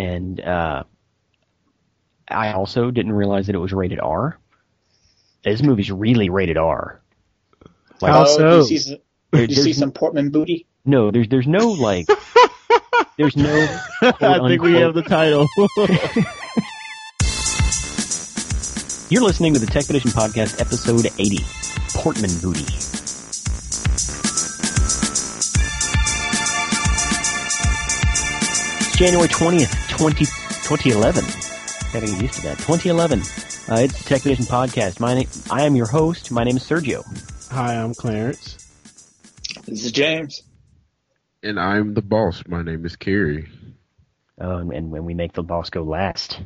and uh, I also didn't realize that it was rated R. This movie's really rated R. Like, How oh, so? You see, some, there- you see some Portman booty? no, there's there's no like, there's no. I think we have the title. You're listening to the Tech Edition Podcast, episode 80, Portman Booty. It's January 20th, 20, 2011. Gotta get used to that. 2011. Uh, it's the Tech Edition Podcast. My name, I am your host. My name is Sergio. Hi, I'm Clarence. This is James. And I'm the boss. My name is Kerry. Uh, and, and when we make the boss go last.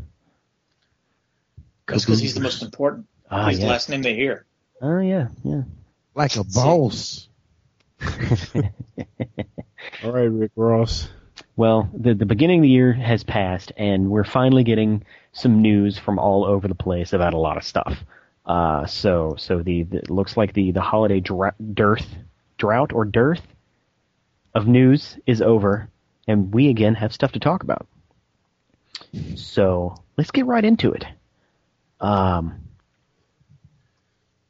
That's because he's the most important. Ah, he's the last name they hear. Oh, yeah, yeah. Like a boss. All right, Rick Ross. Well, the the beginning of the year has passed, and we're finally getting some news from all over the place about a lot of stuff. Uh, so so the, the it looks like the the holiday dra- dearth, drought or dearth of news is over, and we again have stuff to talk about. So let's get right into it. Um,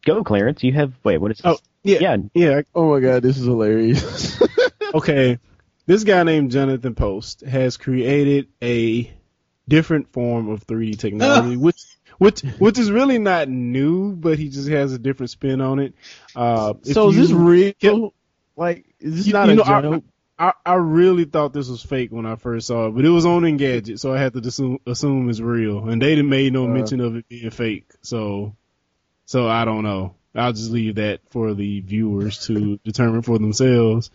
go, Clarence. You have wait. What is? Oh, yeah, yeah. yeah. Oh my God, this is hilarious. okay, this guy named Jonathan Post has created a different form of 3D technology, which which which is really not new, but he just has a different spin on it. Uh, So is this real? Like, is this You- not you a know, I- joke? I, I really thought this was fake when I first saw it, but it was on Engadget, so I had to assume, assume it's real. And they didn't made no Uh. mention of it being fake, so so I don't know. I'll just leave that for the viewers to determine for themselves.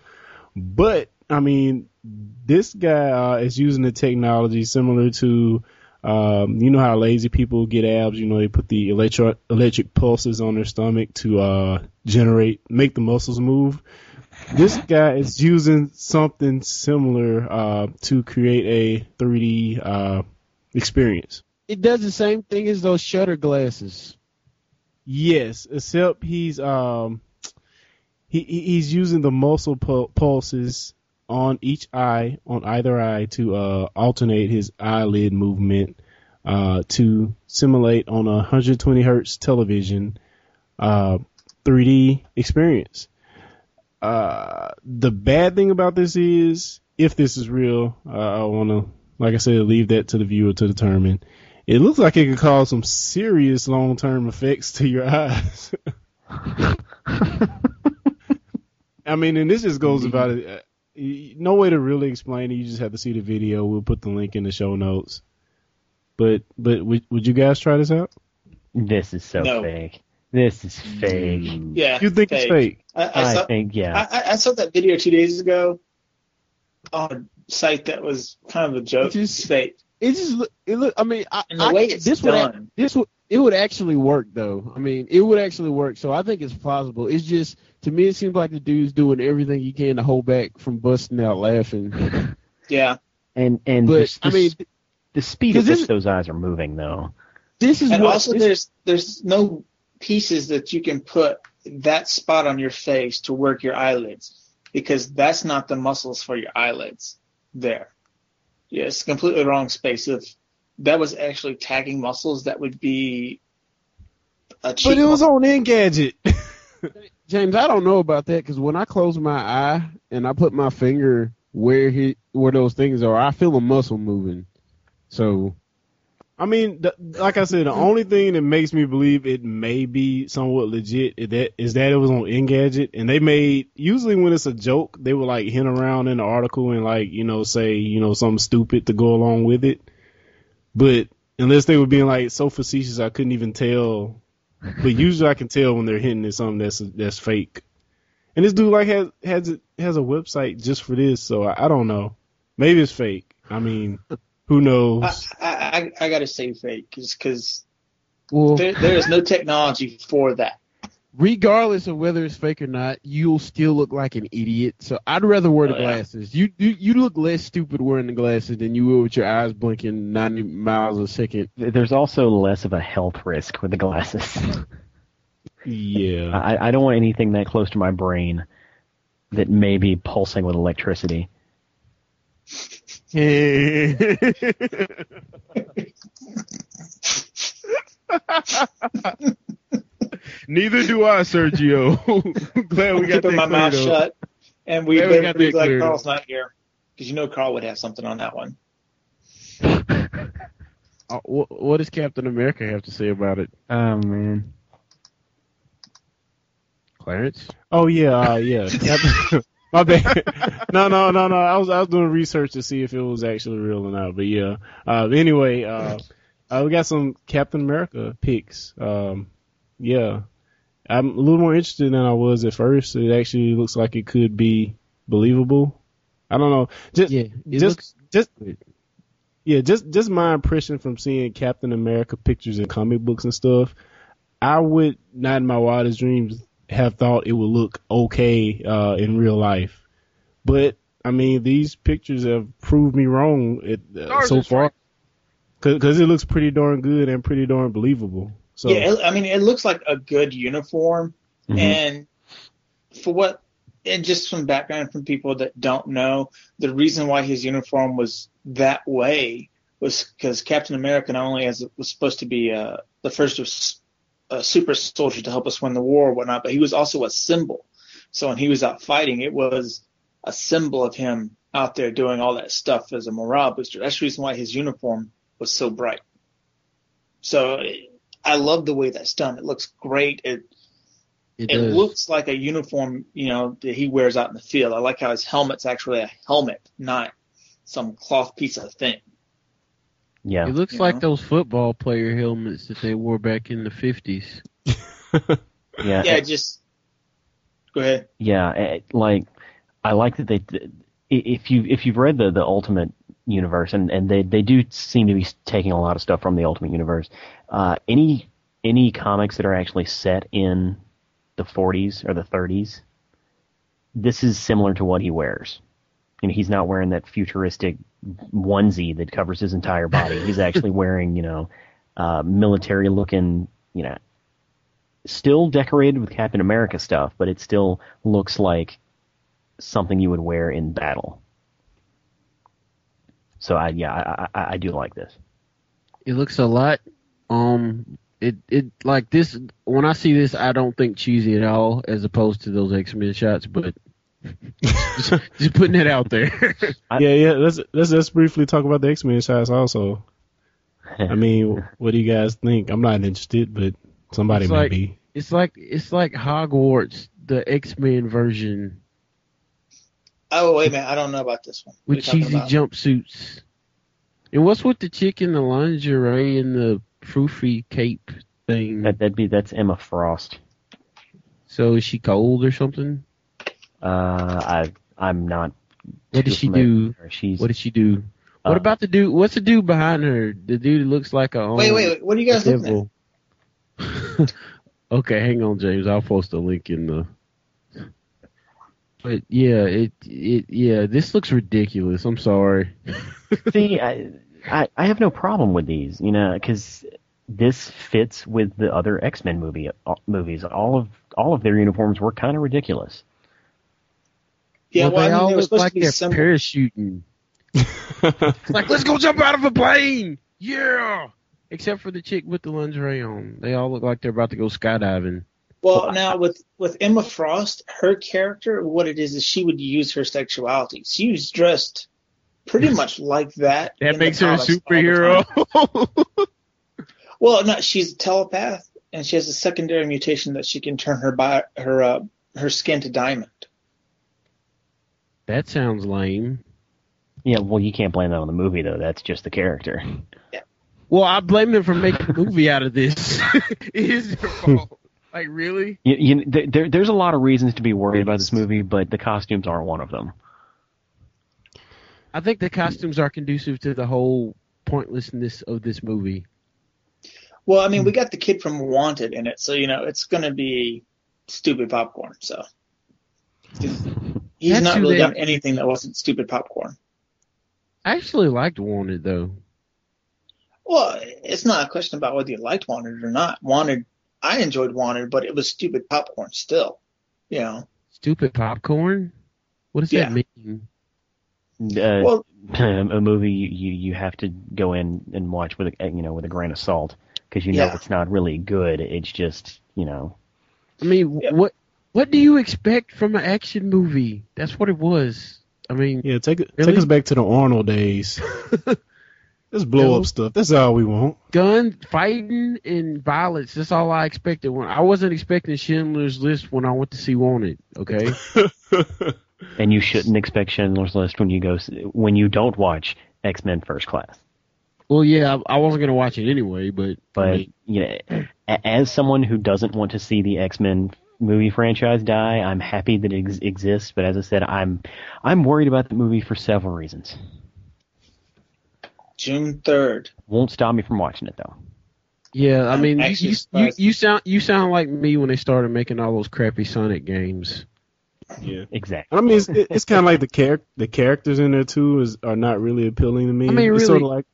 But I mean, this guy uh, is using the technology similar to, um, you know how lazy people get abs. You know, they put the electro electric pulses on their stomach to uh, generate, make the muscles move this guy is using something similar uh, to create a 3D uh, experience. It does the same thing as those shutter glasses. Yes, except he's um he he- he's using the muscle pu- pulses on each eye on either eye to uh, alternate his eyelid movement uh, to simulate on a 120 hertz television uh, 3D experience. Uh, the bad thing about this is, if this is real, uh, I want to, like I said, leave that to the viewer to determine. It looks like it could cause some serious long-term effects to your eyes. I mean, and this just goes about it. Y- No way to really explain it. You just have to see the video. We'll put the link in the show notes. But but would would you guys try this out? This is so No. fake. This is fake. Yeah. You think it's fake? I, I, I saw, think yeah. I, I- I saw that video two days ago on a site that was kind of a joke. It's just- It's fake. It just. It look. I mean, I, And the I- way it's this would done. this would it would actually work though. I mean, it would actually work. So I think it's plausible. It's just to me, it seems like the dude's doing everything he can to hold back from busting out laughing. Yeah. and and But the, I mean, the speed at 'cause this- which those eyes are moving, though. this is And what. also, this- there's there's no pieces that you can put that spot on your face to work your eyelids because that's not the muscles for your eyelids there. Yeah, it's completely wrong space. If that was actually tagging muscles, that would be a cheat. But it was on Engadget. James, I don't know about that because when I close my eye and I put my finger where he where those things are, I feel a muscle moving. So I mean, the, like I said, the only thing that makes me believe it may be somewhat legit is that is that it was on Engadget, and they made usually when it's a joke, they would like hint around in the article and like you know say you know something stupid to go along with it. But unless they were being like so facetious, I couldn't even tell. But usually I can tell when they're hinting at something that's that's fake. And this dude like has has it has a website just for this, so I, I don't know. Maybe it's fake. I mean, who knows? I, I, I, I gotta say fake because well, there, there is no technology for that. Regardless of whether it's fake or not, you'll still look like an idiot. So I'd rather wear the Oh, yeah. glasses. You, you you look less stupid wearing the glasses than you will with your eyes blinking 90 miles a second. There's also less of a health risk with the glasses. Yeah. I, I don't want anything that close to my brain that may be pulsing with electricity. Neither do I, Sergio. Glad we I'm got keeping that my mouth cleared up. shut, and we Yeah, we better got that like cleared Carl's not here because you know Carl would have something on that one. Uh, wh- what does Captain America have to say about it, Oh man. Clarence? Oh yeah, uh, yeah. My bad. no, no, no, no. I was I was doing research to see if it was actually real or not. But yeah. Uh, anyway, uh, uh, we got some Captain America pics. Um, yeah, I'm a little more interested than I was at first. It actually looks like it could be believable. I don't know. Just Yeah, just looks just yeah, just just my impression from seeing Captain America pictures in comic books and stuff. I would not in my wildest dreams have thought it would look okay uh, in real life, but I mean these pictures have proved me wrong it, uh, so far right. because it looks pretty darn good and pretty darn believable. So yeah, it, I mean, it looks like a good uniform, Mhm. and for what, and just some background from people that don't know, the reason why his uniform was that way was because Captain America not only as was supposed to be uh, the first of a super soldier to help us win the war or whatnot, but he was also a symbol. So when he was out fighting, it was a symbol of him out there doing all that stuff as a morale booster. That's the reason why his uniform was so bright. So I love the way that's done. It looks great. It It, it looks like a uniform, you know, that he wears out in the field. I like how his helmet's actually a helmet, not some cloth piece of thing. Yeah. It looks you like know? those football player helmets that they wore back in the fifties. Yeah. Yeah, just go ahead. Yeah, eh, like I like that they if you if you've read the the Ultimate Universe and and they they do seem to be taking a lot of stuff from the Ultimate Universe. Uh, any any comics that are actually set in the 40s or the 30s, this is similar to what he wears. You know, he's not wearing that futuristic onesie that covers his entire body. He's actually wearing, you know, uh, military looking, you know, still decorated with Captain America stuff, but it still looks like something you would wear in battle. So I yeah I, I, I do like this. It looks a lot. Um, it it like this. When I see this, I don't think cheesy at all, as opposed to those X Men shots. But just, just putting it out there. yeah, yeah. Let's let's let's briefly talk about the X Men shots also. I mean, what do you guys think? I'm not interested, but somebody It's may like- be. it's like it's like Hogwarts, the X Men version Oh wait a minute, I don't know about this one. With cheesy about? jumpsuits. And what's with the chick in the lingerie and the froofy cape thing? That that'd be that's Emma Frost. So is she cold or something? Uh, I I'm not. What too does she do? She's What did she do? What uh, about the dude? What's the dude behind her? The dude who looks like a Wait, um, wait, wait. What are you guys a looking at? okay, hang on, James. I'll post a link in the. But yeah, it it yeah, this looks ridiculous. I'm sorry. See, I, I I have no problem with these, you know, because this fits with the other X Men movie uh, movies. All of all of their uniforms were kind of ridiculous. Yeah, well, well, they I mean, all they look like they're symbols. parachuting. It's like, let's go jump out of a plane. Yeah. Except for the chick with the lingerie on. They all look like they're about to go skydiving. Well, now with with Emma Frost, her character, what it is is she would use her sexuality. She was dressed pretty much like that. That makes her a comics all the superhero. Well, no, she's a telepath, and she has a secondary mutation that she can turn her bi- her uh, her skin to diamond. that sounds lame. Yeah, well, you can't blame that on the movie though. That's just the character. Well, I blame them for making a movie out of this. it is their fault. Like, really? You, you, there, there- there's a lot of reasons to be worried about this movie, but the costumes aren't one of them. I think the costumes are conducive to the whole pointlessness of this movie. Well, I mean, we got the kid from Wanted in it, so you know it's going to be stupid popcorn. So he's That's not really they- done anything that wasn't stupid popcorn. I actually liked Wanted, though. Well, it's not a question about whether you liked Wanted or not. Wanted, I enjoyed Wanted, but it was stupid popcorn still. You know, Stupid popcorn? What does Yeah. that mean? uh, Well- a movie you, you you have to go in and watch with a you know with a grain of salt because you know Yeah. it's not really good. It's just you know I mean, Yeah. what what do you expect from an action movie? That's what it was. I mean, Yeah, take it Really? take us back to the Arnold days. Just blow No. up stuff. That's all we want. gun fighting and violence. That's all I expected. When I wasn't expecting Schindler's List when I went to see Wanted. Okay, and you shouldn't expect Schindler's List when you go when you don't watch X Men First Class. well, yeah, I, I wasn't gonna watch it anyway, but But I mean, you know, as someone who doesn't want to see the X Men movie franchise die, I'm happy that it ex- exists. But as I said, I'm I'm worried about the movie for several reasons. June third. Won't stop me from watching it though. yeah, I mean, you, you, you, you sound you sound like me when they started making all those crappy Sonic games. Yeah. Exactly. I mean, it's, it's kind of like the char- the characters in there too is are not really appealing to me. I mean, it's sort of like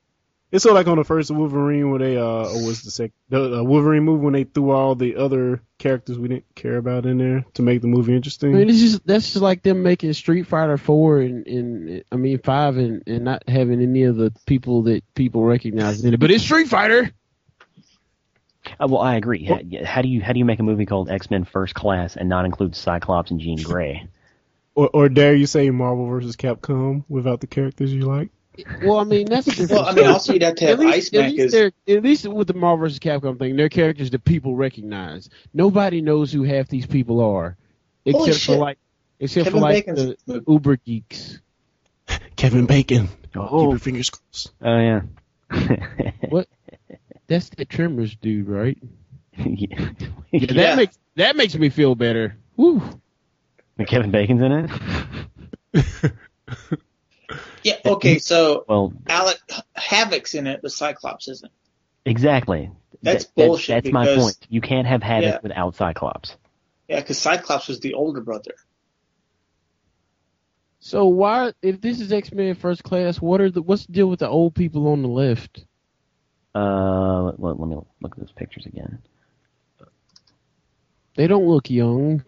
it's sort of like on the first Wolverine where they uh or was the second the uh, Wolverine movie when they threw all the other characters we didn't care about in there to make the movie interesting. I mean, it's just that's just like them making Street Fighter Four and, and I mean five and, and not having any of the people that people recognize in it. But it's Street Fighter. Uh, well, I agree. How, how do you how do you make a movie called X Men First Class and not include Cyclops and Jean Grey? or, or dare you say Marvel versus Capcom without the characters you like? Well, I mean that's a different Well, I mean, story. also you'd have to have at least, Ice at least, as at least with the Marvel vs. Capcom thing, they're characters that people recognize. Nobody knows who half these people are, Holy except for shit. like, except Kevin for like Bacon's the movie. Uber geeks. Kevin Bacon. Keep Oh, your fingers crossed. oh yeah. what? That's the Tremors dude, right? yeah. Yeah, that Yeah. makes that makes me feel better. Woo. Kevin Bacon's in it. Yeah. Okay. So Well, Alec Havoc's in it, but Cyclops isn't. exactly. That's That- that- bullshit that's my because- point. You can't have Havoc Yeah. without Cyclops. Yeah, because Cyclops was the older brother. So why, if this is X Men First Class, what are the what's the deal with the old people on the left? Uh, let, let me look at those pictures again. They don't look young.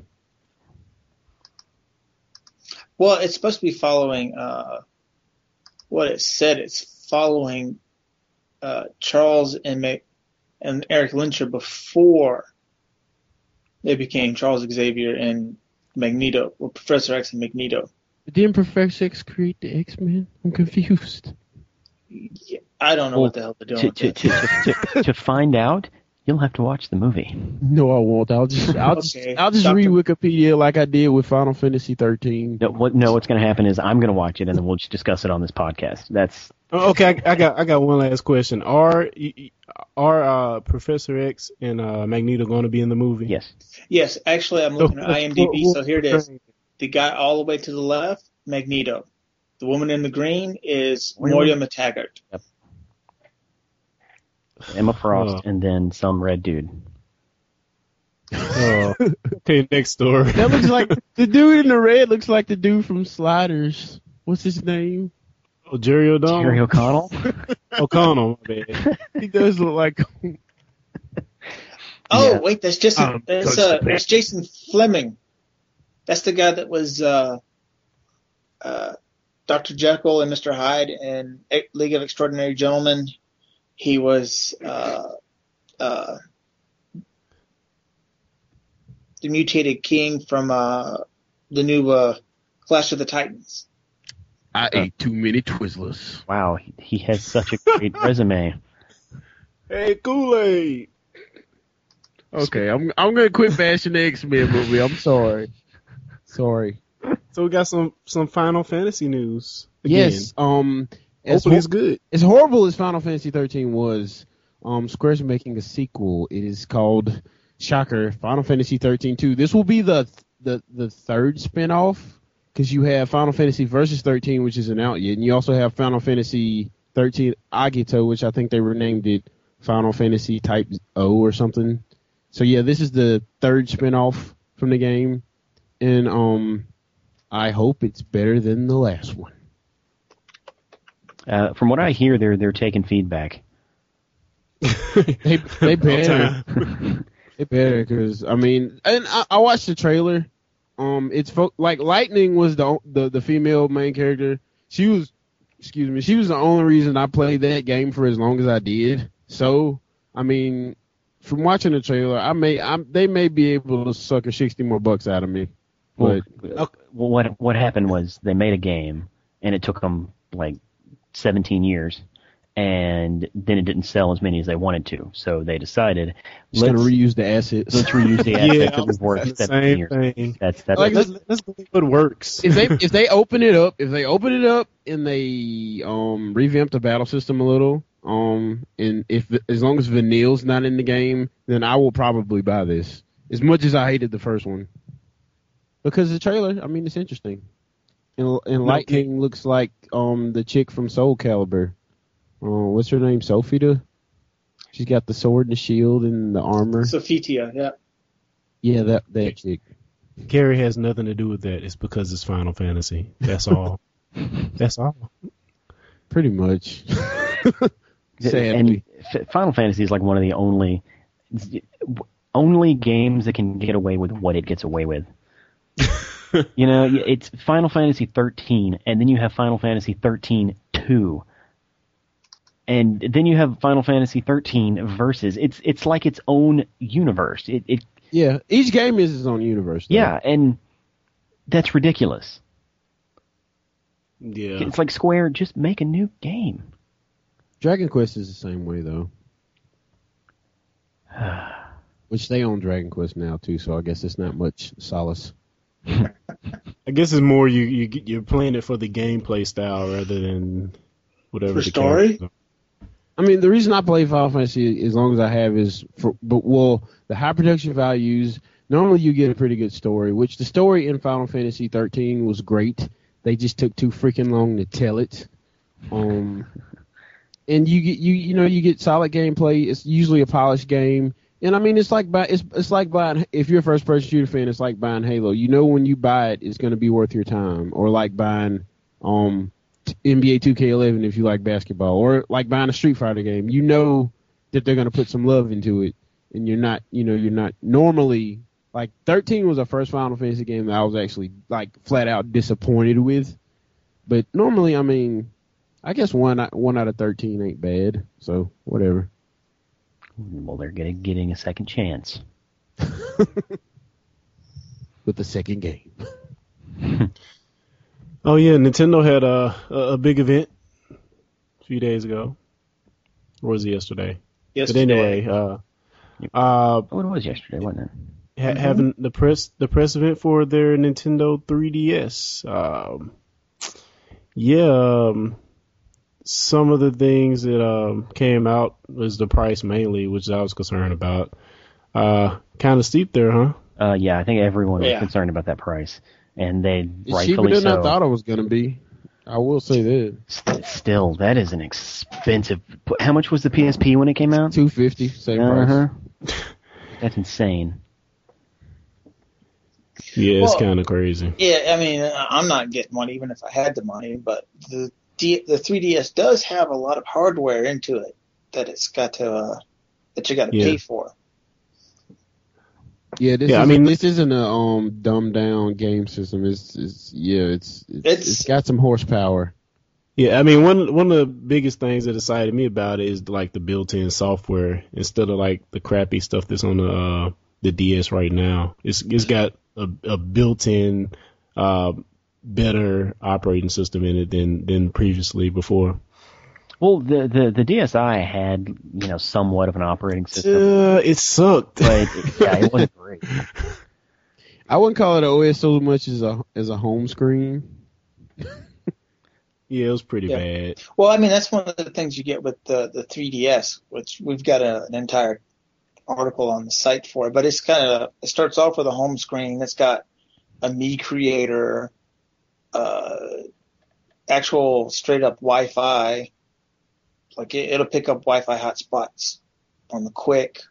Well, it's supposed to be following uh, what it said. It's following uh, Charles and Mac- and Erik Lehnsherr before they became Charles Xavier and Magneto, or Professor X and Magneto. Didn't Professor X create the X Men? I'm confused. Yeah, I don't know Well, what the hell they're doing. To, with to, to, to, to find out, you'll have to watch the movie. No, I won't. I'll just I'll just Okay. I'll just Doctor- read Wikipedia like I did with Final Fantasy 13. No, what, no, what's going to happen is I'm going to watch it and then we'll just discuss it on this podcast. That's Oh, Okay, I, I got I got one last question. Are y- y- are uh, Professor X and uh, Magneto going to be in the movie? yes. Yes, actually, I'm looking at IMDb, so here it is. The guy all the way to the left, Magneto. The woman in the green is Moira McTaggart. Emma Frost Oh. and then some red dude. Oh, okay, next door. That looks like the dude in the red looks like the dude from Sliders. What's his name? Oh, Jerry O'Donnell. Jerry O'Connell. O'Connell. My bad. He does look like Oh Yeah. wait, that's just Um, that's Coach uh that's Jason Flemyng. That's the guy that was uh, uh, Dr. Jekyll and Mr. Hyde in E- League of Extraordinary Gentlemen. He was uh, uh, the mutated king from uh, the new uh, Clash of the Titans. I ate too many Twizzlers. Wow, he, he has such a great resume. Hey, Kool Aid. Okay, I'm I'm gonna quit bashing the X Men movie. I'm sorry. Sorry. So we got some some Final Fantasy news. Again. Yes. Um. Hopefully it's good. as horrible as Final Fantasy 13 was, um, Square's making a sequel. It is called Shocker Final Fantasy 13 2. This will be the the the third spin-off because you have Final Fantasy Versus 13, which isn't out yet, and you also have Final Fantasy 13 Agito, which I think they renamed it Final Fantasy Type O or something. So yeah, this is the third spin-off from the game, and um, I hope it's better than the last one. Uh, from what I hear, they're they're taking feedback. They they better. They better because I mean, and I, I watched the trailer. Um, it's fo- like Lightning was the, the the female main character. she was, excuse me, she was the only reason I played that game for as long as I did. So, I mean, from watching the trailer, I may, I'm, they may be able to sucker sixty more bucks out of me. Well, But well, what what happened was they made a game, and it took them like 17 years, and then it didn't sell as many as they wanted to. So they decided just gonna let's reuse the assets. let's reuse the assets I that was we've worked the 17 same years. thing. That's that's Like, Let's, let's what works. if they if they open it up, if they open it up and they um revamp the battle system a little, um, and if as long as Vanille's not in the game, then I will probably buy this. As much as I hated the first one, because the trailer, I mean, it's interesting. And, and Lightning looks like um the chick from Soul Calibur. Uh, what's her name? Sophita. She's got the sword and the shield and the armor. Sophitia, yeah. Yeah, that that chick. Carrie has nothing to do with that. It's because it's Final Fantasy. That's all. That's all. Pretty much. Sadly. And Final Fantasy is like one of the only only games that can get away with what it gets away with. you know, it's Final Fantasy 13, and then you have Final Fantasy 13 2. And then you have Final Fantasy 13 versus. It's it's like its own universe. It, it Yeah, each game is its own universe. though. yeah, and that's ridiculous. Yeah. It's like Square, just make a new game. Dragon Quest is the same way though. Which they own Dragon Quest now too, so I guess it's not much solace. I guess it's more you you you're playing it for the gameplay style rather than whatever For the story? I mean, the reason I play Final Fantasy as long as I have is for, but well, the high production values. Normally, you get a pretty good story, which the story in Final Fantasy 13 was great. They just took too freaking long to tell it. Um, and you get you you know you get solid gameplay. It's usually a polished game, and I mean it's like buy, it's it's like buying if you're a first person shooter fan, it's like buying Halo. You know when you buy it, it's going to be worth your time, or like buying um NBA 2K11 if you like basketball, or like buying a Street Fighter game. You know that they're going to put some love into it, and you're not you know you're not normally like 13 was the first Final Fantasy game that I was actually like flat out disappointed with. But normally, I mean, I guess one one out of 13 ain't bad. So whatever. Well, they're getting getting a second chance. With the second game. Oh yeah, Nintendo had a a a big event a few days ago, or was it yesterday? Yesterday. But anyway, uh, uh, Oh, it was yesterday, wasn't it? ha- having the press the press event for their Nintendo 3DS. Um, yeah, um, some of the things that um, came out was the price mainly, which I was concerned about. Uh, kind of steep there, huh? Uh, yeah, I think everyone was Yeah. concerned about that price, and they It's cheaper rightfully than so. I thought it was going to be. I will say that. St- Still, that is an expensive. How much was the PSP when it came out? 250 same price. Uh-huh. That's insane. Yeah, it's Well- kind of crazy. Yeah, I mean, I'm not getting one even if I had the money, but the D, the 3DS does have a lot of hardware into it that it's got to uh, that you got to Yeah. pay for. Yeah, this Yeah, I mean- this isn't a um dumbed down game system. It's, it's yeah, it's it's, It's- it's got some horsepower. Yeah, I mean one one of the biggest things that excited me about it is like the built-in software instead of like the crappy stuff that's on the uh, the DS right now. It's it's got a, a built-in uh, better operating system in it than than previously before. Well, the, the the DSi had you know somewhat of an operating system, Uh, it sucked. but yeah, it wasn't great. I wouldn't call it an OS so much as a as a home screen. yeah, it was pretty Yeah. bad. Well, I mean, that's one of the things you get with the the 3DS, which we've got a, an entire article on the site for. But it's kind of it starts off with a home screen that's got a Mii Creator, uh, actual straight up Wi-Fi. Like it, it'll pick up Wi-Fi hotspots on the quick.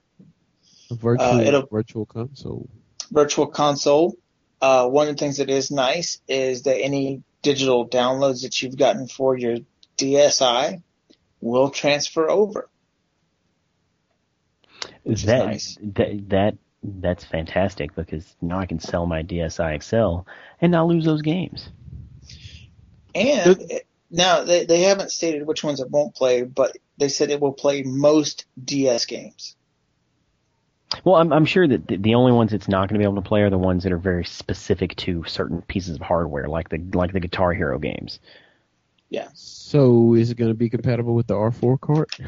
A virtual Uh, it'll- virtual console. virtual console. Uh, one of the things that is nice is that any digital downloads that you've gotten for your DSi will transfer over. Which is that, nice. that that that's fantastic because now I can sell my DSi XL and not lose those games. And it, Now they they haven't stated which ones it won't play, but they said it will play most DS games. Well, I'm, I'm sure that the, the only ones it's not going to be able to play are the ones that are very specific to certain pieces of hardware, like the like the Guitar Hero games. Yeah. So is it going to be compatible with the R4 cart?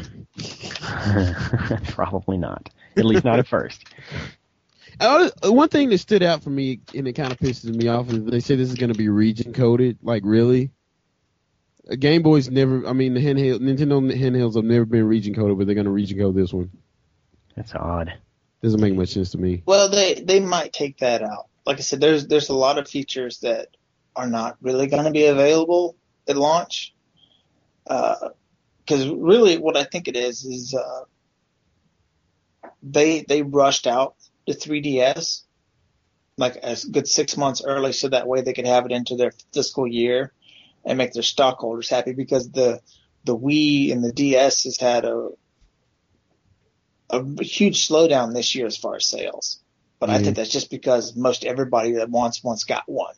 Probably not. At least not at first. Uh, one thing that stood out for me, and it kind of pisses me off, is they say this is going to be region coded. Like, really? Uh, Game Boys never. I mean, the handheld Nintendo handhelds have never been region coded, but they're going to region code this one. That's odd. Doesn't make much sense to me. Well, they they might take that out. Like I said, there's there's a lot of features that are not really going to be available at launch. Because really, what I think it is is uh, they they rushed out the 3DS like a good six months early, so that way they could have it into their fiscal year and make their stockholders happy. Because the the Wii and the DS has had a a huge slowdown this year as far as sales. But I Mhm. think that's just because most everybody that wants one's got one.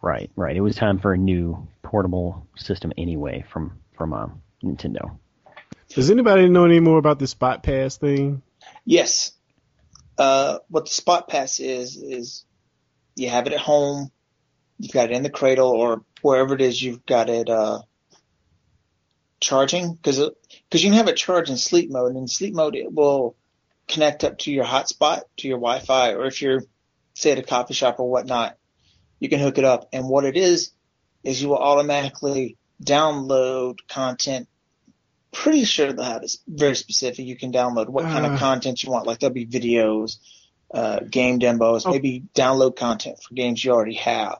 Right, right. It was time for a new portable system anyway from from uh, Nintendo. Does anybody know any more about the Spot Pass thing? Yes. Uh, what the Spot Pass is is you have it at home, you've got it in the cradle or wherever it is you've got it uh, charging because because you can have it charge in sleep mode. And in sleep mode, it will connect up to your hotspot to your Wi-Fi, or if you're say at a coffee shop or whatnot, you can hook it up. And what it is is you will automatically download content. Pretty sure they'll have it very specific. You can download what kind of Uh. content you want. Like there'll be videos, uh, game demos, Oh. maybe download content for games you already have.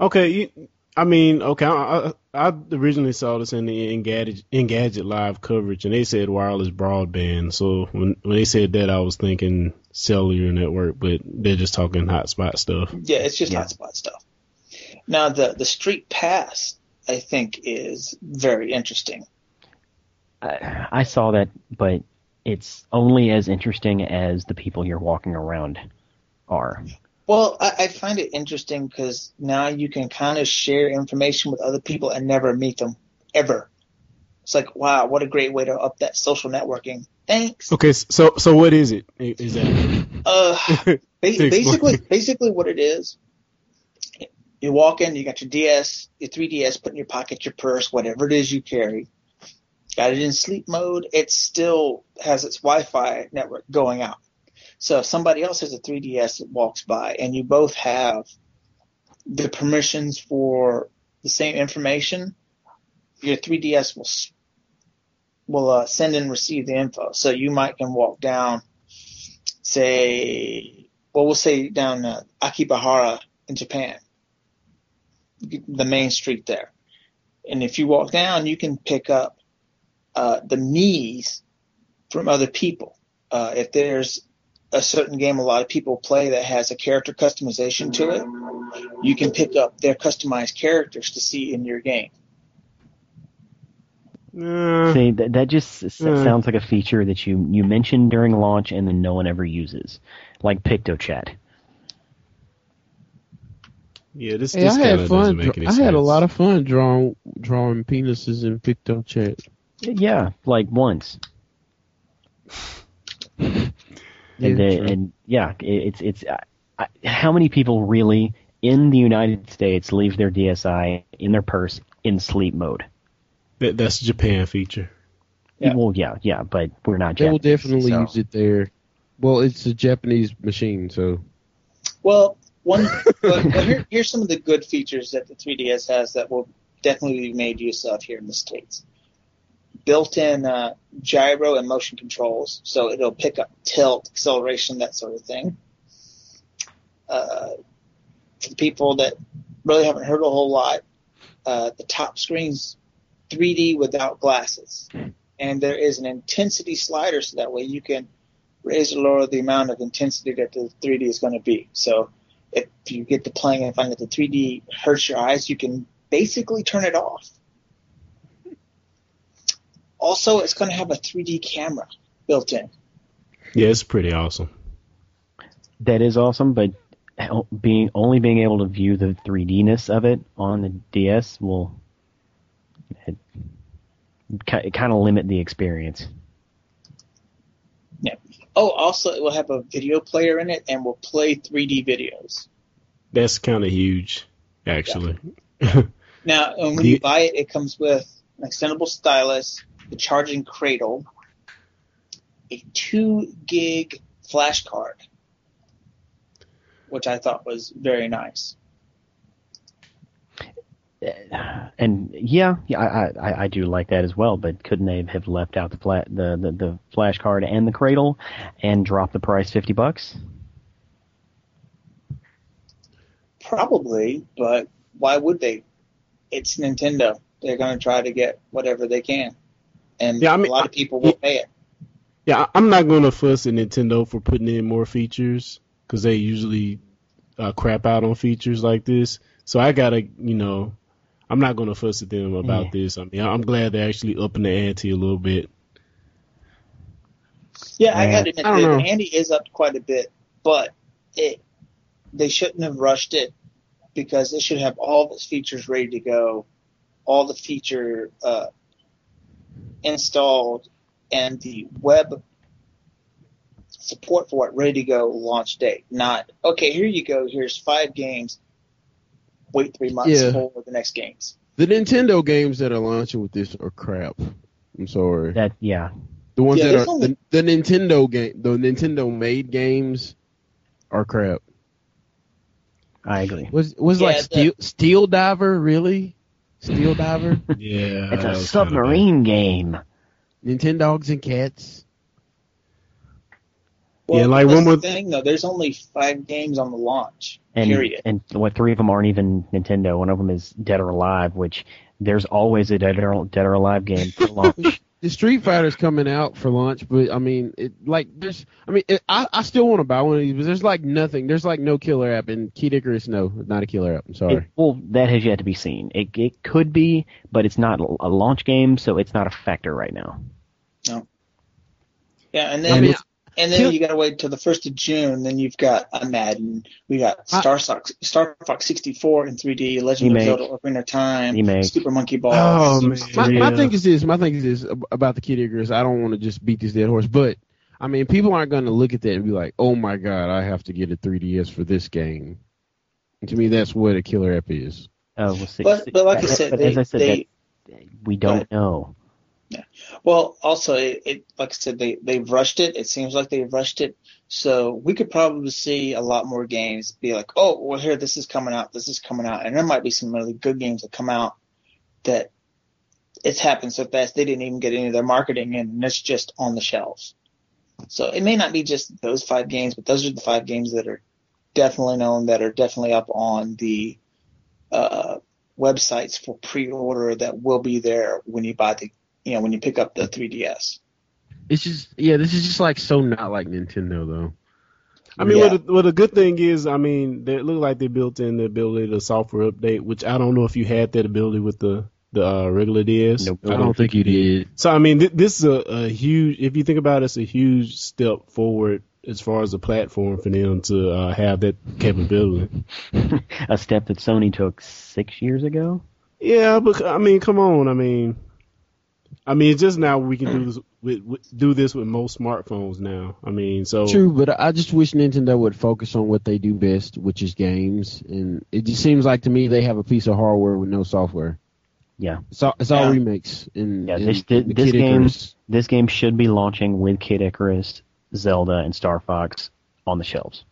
Okay, you, I mean, okay, I, I, I originally saw this in the Engadget, Engadget live coverage, and they said wireless broadband. So when when they said that, I was thinking cellular network, but they're just talking hotspot stuff. Yeah, it's just Yeah. hotspot stuff. Now the the Street Pass, I think, is very interesting. I, I saw that, but it's only as interesting as the people you're walking around are. Well, I, I find it interesting because now you can kind of share information with other people and never meet them ever. It's like, wow, what a great way to up that social networking. Thanks. Okay, so so what is it? Is that Uh, ba- basically, basically what it is, you walk in, you got your DS, your 3DS, put in your pocket, your purse, whatever it is you carry. Got it in sleep mode. It still has its Wi-Fi network going out. So if somebody else has a 3DS that walks by and you both have the permissions for the same information, your 3DS will will uh, send and receive the info. So you might can walk down, say, well, we'll say down uh, Akibahara in Japan, the main street there. And if you walk down, you can pick up uh, the Mii's from other people. Uh, if there's a certain game a lot of people play that has a character customization to it, you can pick up their customized characters to see in your game. uh, See, that, that just s- Mm. sounds like a feature that you, you mentioned during launch and then no one ever uses, like PictoChat. yeah? This Hey, this I had fun. doesn't make any I sense. had a lot of fun drawing drawing penises in PictoChat. Yeah, like once. Yeah, and, they, true. and yeah, it, it's it's uh, how many people really in the United States leave their DSi in their purse in sleep mode? That, that's a Japan feature. Yeah. Well, yeah, yeah, but we're not. They will definitely so- use it there. Well, it's a Japanese machine, so Well, one, but, but here, here's some of the good features that the 3DS has that will definitely be made use of here in the States. Built-in uh, gyro and motion controls, so it'll pick up tilt, acceleration, that sort of thing. Uh, for the people that really haven't heard a whole lot, uh, the top screen's 3D without glasses, and there is an intensity slider, so that way you can raise or lower the amount of intensity that the 3D is going to be. So if you get to playing and find that the 3D hurts your eyes, you can basically turn it off. Also, it's going to have a 3D camera built in. Yeah, it's pretty awesome. That is awesome, but being only being able to view the 3D ness of it on the DS will it, it kind of limit the experience. Yeah. Oh, also it will have a video player in it and will play 3D videos. That's kind of huge, actually. Now, when Do you- you buy it, it comes with an extendable stylus, the charging cradle, a two gig flash card, which I thought was very nice. Uh, and yeah, yeah, I, I, I do like that as well. But couldn't they have left out the flat the, the, the flash card and the cradle, and drop the price fifty bucks? Probably, but why would they? It's Nintendo. They're going to try to get whatever they can, and Yeah, I mean, a lot of people will pay it. Yeah, I'm not going to fuss at Nintendo for putting in more features because they usually uh, crap out on features like this. So I gotta, you know, I'm not going to fuss at them about Yeah. this. I mean, I'm glad they're actually upping the ante a little bit. Yeah, I got to admit, the ante is up quite a bit, but it they shouldn't have rushed it because it should have all of its features ready to go, all the feature uh, installed, and the web support for it ready to go launch date. Not okay, here you go. Here's five games. Wait three months Yeah. for the next games. The Nintendo games that are launching with this are crap. I'm sorry. That yeah, The ones Yeah, that are only- the, the Nintendo game, the Nintendo made games are crap. I agree. Was was Yeah, like the- Steel Steel Diver really? Steel Diver, Yeah, It's a submarine game. Nintendogs and cats. Well, Yeah, like that's one the more- thing though. There's only five games on the launch. And period. and what three of them aren't even Nintendo. One of them is Dead or Alive, which there's always a Dead or, Dead or Alive game for launch. The Street Fighter's coming out for launch, but I mean, it like there's, I mean, it, I I still want to buy one of these, but there's like nothing. There's like no killer app, and Kid Icarus, no, not a killer app. I'm sorry. It, well, that has yet to be seen. It it could be, but it's not a launch game, so it's not a factor right now. No. Yeah, and I then mean, and then Kill- you got to wait till the first of June. Then you've got a Madden. We got I- Star Fox, Star Fox 64 in 3D, Legend Remake. of Zelda: Ocarina of Time, Remake. Super Monkey Ball. Oh, man. my, Yeah. my thing is this. My thing is this about the Kid Icarus. I don't want to just beat this dead horse, but I mean, people aren't going to look at that and be like, "Oh my god, I have to get a 3DS for this game." And to me, that's what a killer app is. Oh, we'll see. But but like I said, they, as I said, they that, we don't know. Well also it, it like I said they they've rushed it. It seems like they've rushed it. So we could probably see a lot more games be like, oh well, here this is coming out, this is coming out, and there might be some really good games that come out that it's happened so fast they didn't even get any of their marketing in, and it's just on the shelves. So it may not be just those five games, but those are the five games that are definitely known that are definitely up on the uh, websites for pre-order that will be there when you buy the you know when you pick up the 3ds. It's just, yeah, this is just like so not like Nintendo though. I mean, Yeah. what, the, what the good thing is, I mean, they it look like they built in the ability to software update, which I don't know if you had that ability with the the uh, regular DS. Nope. I don't think you did. So I mean, th- this is a, a huge. If you think about it, it's a huge step forward as far as the platform for them to uh, have that capability. a step that Sony took six years ago. Yeah, but I mean, come on. I mean, I mean, it's just now we can do mm. this with, with do this with most smartphones now. I mean, so True, but I just wish Nintendo would focus on what they do best, which is games. And it just seems like to me they have a piece of hardware with no software. Yeah, so it's all Yeah. remakes. And, Yeah, and this- the this game- Icarus. this game should be launching with Kid Icarus, Zelda, and Star Fox on the shelves.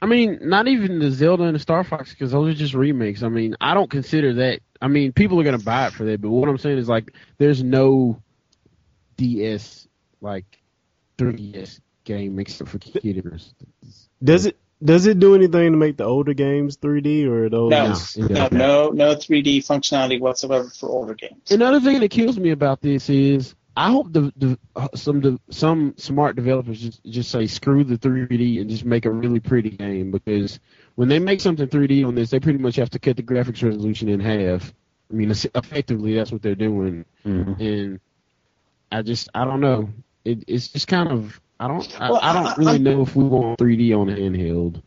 I mean, not even the Zelda and the Star Fox because those are just remakes. I mean, I don't consider that. I mean, people are gonna buy it for that, but what I'm saying is like, there's no DS like 3DS game except for Kid Icarus. does it does it do anything to make the older games 3D or are those? No, just- it no, no, no 3D functionality whatsoever for older games. Another thing that kills me about this is I hope the, the uh, some the, some smart developers just just say screw the 3D and just make a really pretty game because when they make something 3D on this, they pretty much have to cut the graphics resolution in half. I mean, effectively that's what they're doing, Mhm. and I just I don't know. It, it's just kind of I don't I, Well, I I- don't really I'm- know if we want 3D on handheld.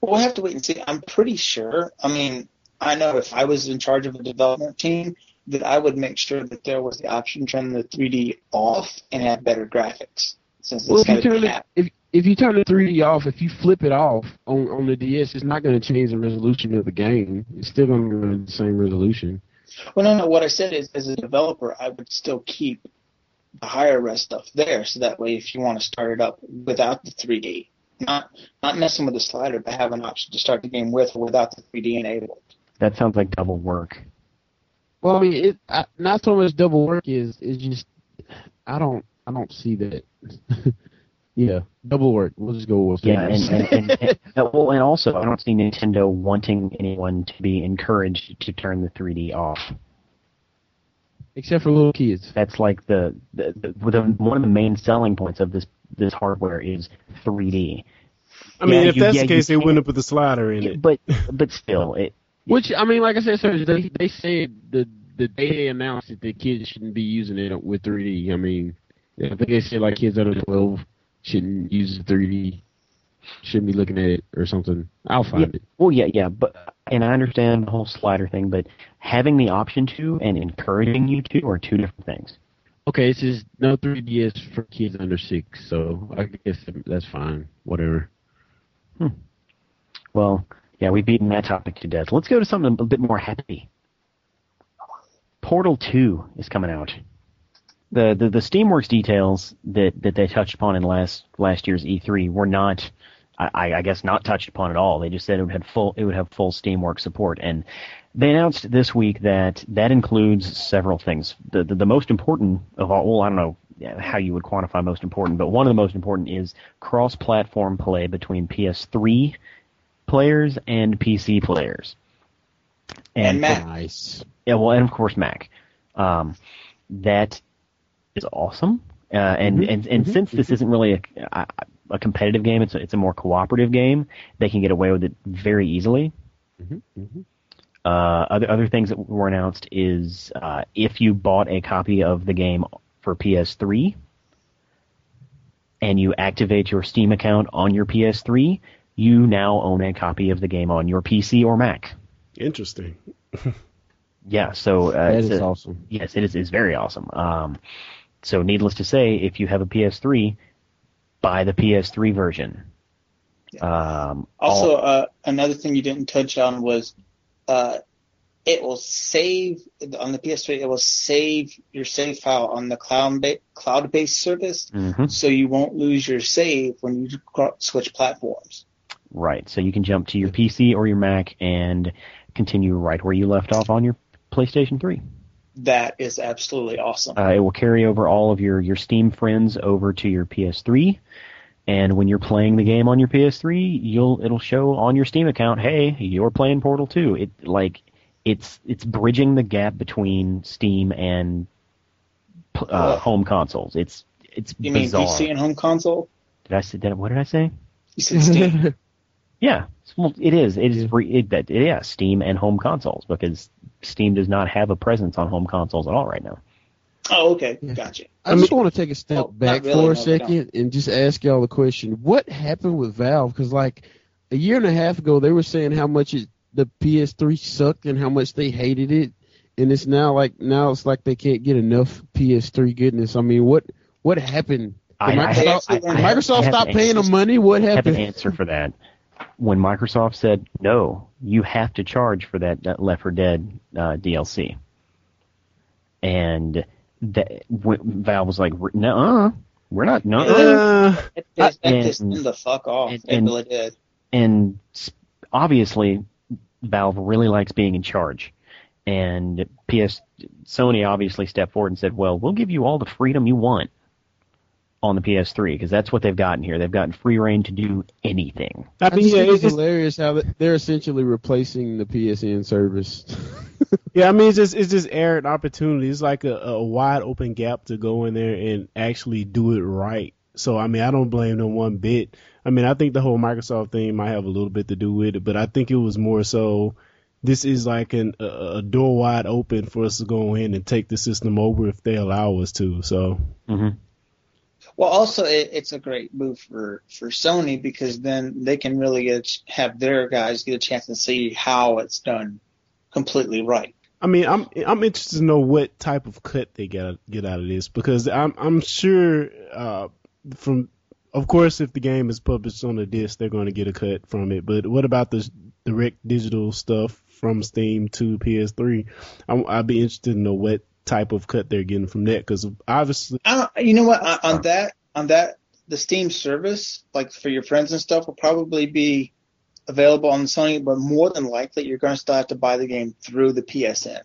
Well, we'll have to wait and see. I'm pretty sure. I mean, I know if I was in charge of a development team, that I would make sure that there was the option to turn the 3D off and have better graphics. Since Well, it's if you turn it, if if you turn the 3D off, if you flip it off on on the DS, it's not going to change the resolution of the game. It's still going to run the same resolution. Well, no, no. What I said is, as a developer, I would still keep the higher res stuff there, so that way, if you want to start it up without the 3D, not not messing with the slider, but have an option to start the game with or without the 3D enabled. That sounds like double work. Well, I mean, it I, not so much double work is is just I don't I don't see that. yeah, double work. We'll just go with Yeah, that. and, and, and, and well, and also I don't see Nintendo wanting anyone to be encouraged to turn the 3D off. except for little kids. That's like the, the, the, the one of the main selling points of this this hardware is 3D. I mean, Yeah, if you- that's yeah, the case, they can't- wouldn't have put the slider in it. But but still, it Which I mean, like I said, sir, they they said the the day they announced that the kids shouldn't be using it with 3D. I mean, I think they said like kids under 12 shouldn't use the 3D, shouldn't be looking at it or something. I'll find it. Well, yeah, yeah, but and I understand the whole slider thing, but having the option to and encouraging you to are two different things. Okay, it says no 3DS for kids under six, so I guess that's fine. Whatever. Hmm. Well, yeah, we've beaten that topic to death. Let's go to something a bit more happy. Portal Two is coming out. The the, the SteamWorks details that, that they touched upon in last last year's E3 were not, I, I guess, not touched upon at all. They just said it would have full it would have full SteamWorks support, and they announced this week that that includes several things. The the, the most important of all, well, I don't know how you would quantify most important, but one of the most important is cross-platform play between PS3 players and PC players. And Mac. Nice. Yeah, well, and of course Mac. Um, that is awesome. Uh, and, Mhm, and and mhm, since this isn't really a, a, a competitive game, it's a, it's a more cooperative game. They can get away with it very easily. Mhm, mhm. Uh, other other things that were announced is uh, if you bought a copy of the game for PS3 and you activate your Steam account on your PS3, you now own a copy of the game on your PC or Mac. Interesting. Yeah, so uh, That it's is a- awesome. Yes, it is. It's very awesome. Um, so, needless to say, if you have a PS3, buy the PS3 version. Um, Also, all- uh, another thing you didn't touch on was uh, it will save on the PS3. It will save your save file on the cloud ba- cloud based service, Mhm. so you won't lose your save when you cro- switch platforms. Right. So you can jump to your PC or your Mac and continue right where you left off on your PlayStation 3. That is absolutely awesome. Uh, it will carry over all of your, your Steam friends over to your PS3. And when you're playing the game on your PS3, you'll it'll show on your Steam account, "Hey, you're playing Portal 2." It like it's it's bridging the gap between Steam and uh, What? home consoles. It's it's you mean bizarre. PC and home console? Did I say that? What did I say? You said Steam. Yeah, well, it is. It is. Re- it, that it, yeah, Steam and home consoles because Steam does not have a presence on home consoles at all right now. oh, okay, Yeah. gotcha. I, I just want to take a step Well, back really, for a we second and just ask y'all the question: What happened with Valve? Because like a year and a half ago, they were saying how much it, the PS3 sucked and how much they hated it, and it's now like now it's like they can't get enough PS3 goodness. I mean, what what happened? I, Microsoft, I, I, did I have- Microsoft I have paying answer- them money? What I have an happened? answer for that. When Microsoft said no, you have to charge for that, that Left 4 Dead uh, DLC, and that w- Valve was like, "No, we're not. No." Uh, It, it, it just them the fuck off. and- and- really did. and obviously Valve really likes being in charge. And PS Sony obviously stepped forward and said, "Well, we'll give you all the freedom you want on the PS3 because that's what they've gotten here. They've gotten free reign to do anything." I I mean, yeah, it's it's hilarious how they- they're essentially replacing the PSN service. yeah. I mean, it's just it's just errant opportunity. It's like a, a wide open gap to go in there and actually do it right. So I mean, I don't blame them one bit. I mean, I think the whole Microsoft thing might have a little bit to do with it, but I think it was more so. This is like an, a, a door wide open for us to go in and take the system over if they allow us to. So hmm Well, also it, it's a great move for for Sony because then they can really get have their guys get a chance to see how it's done completely right. I mean, I'm I'm interested to know what type of cut they get get out of this because I'm I'm sure uh, from of course if the game is published on a disc they're going to get a cut from it. But what about the direct digital stuff from Steam to PS3? I'm, I'd be interested to know what type of cut they're getting from that because obviously I don't, you know what? On- On that, on that, the Steam service, like for your friends and stuff, will probably be available on Sony, but more than likely, you're going to still have to buy the game through the PSN.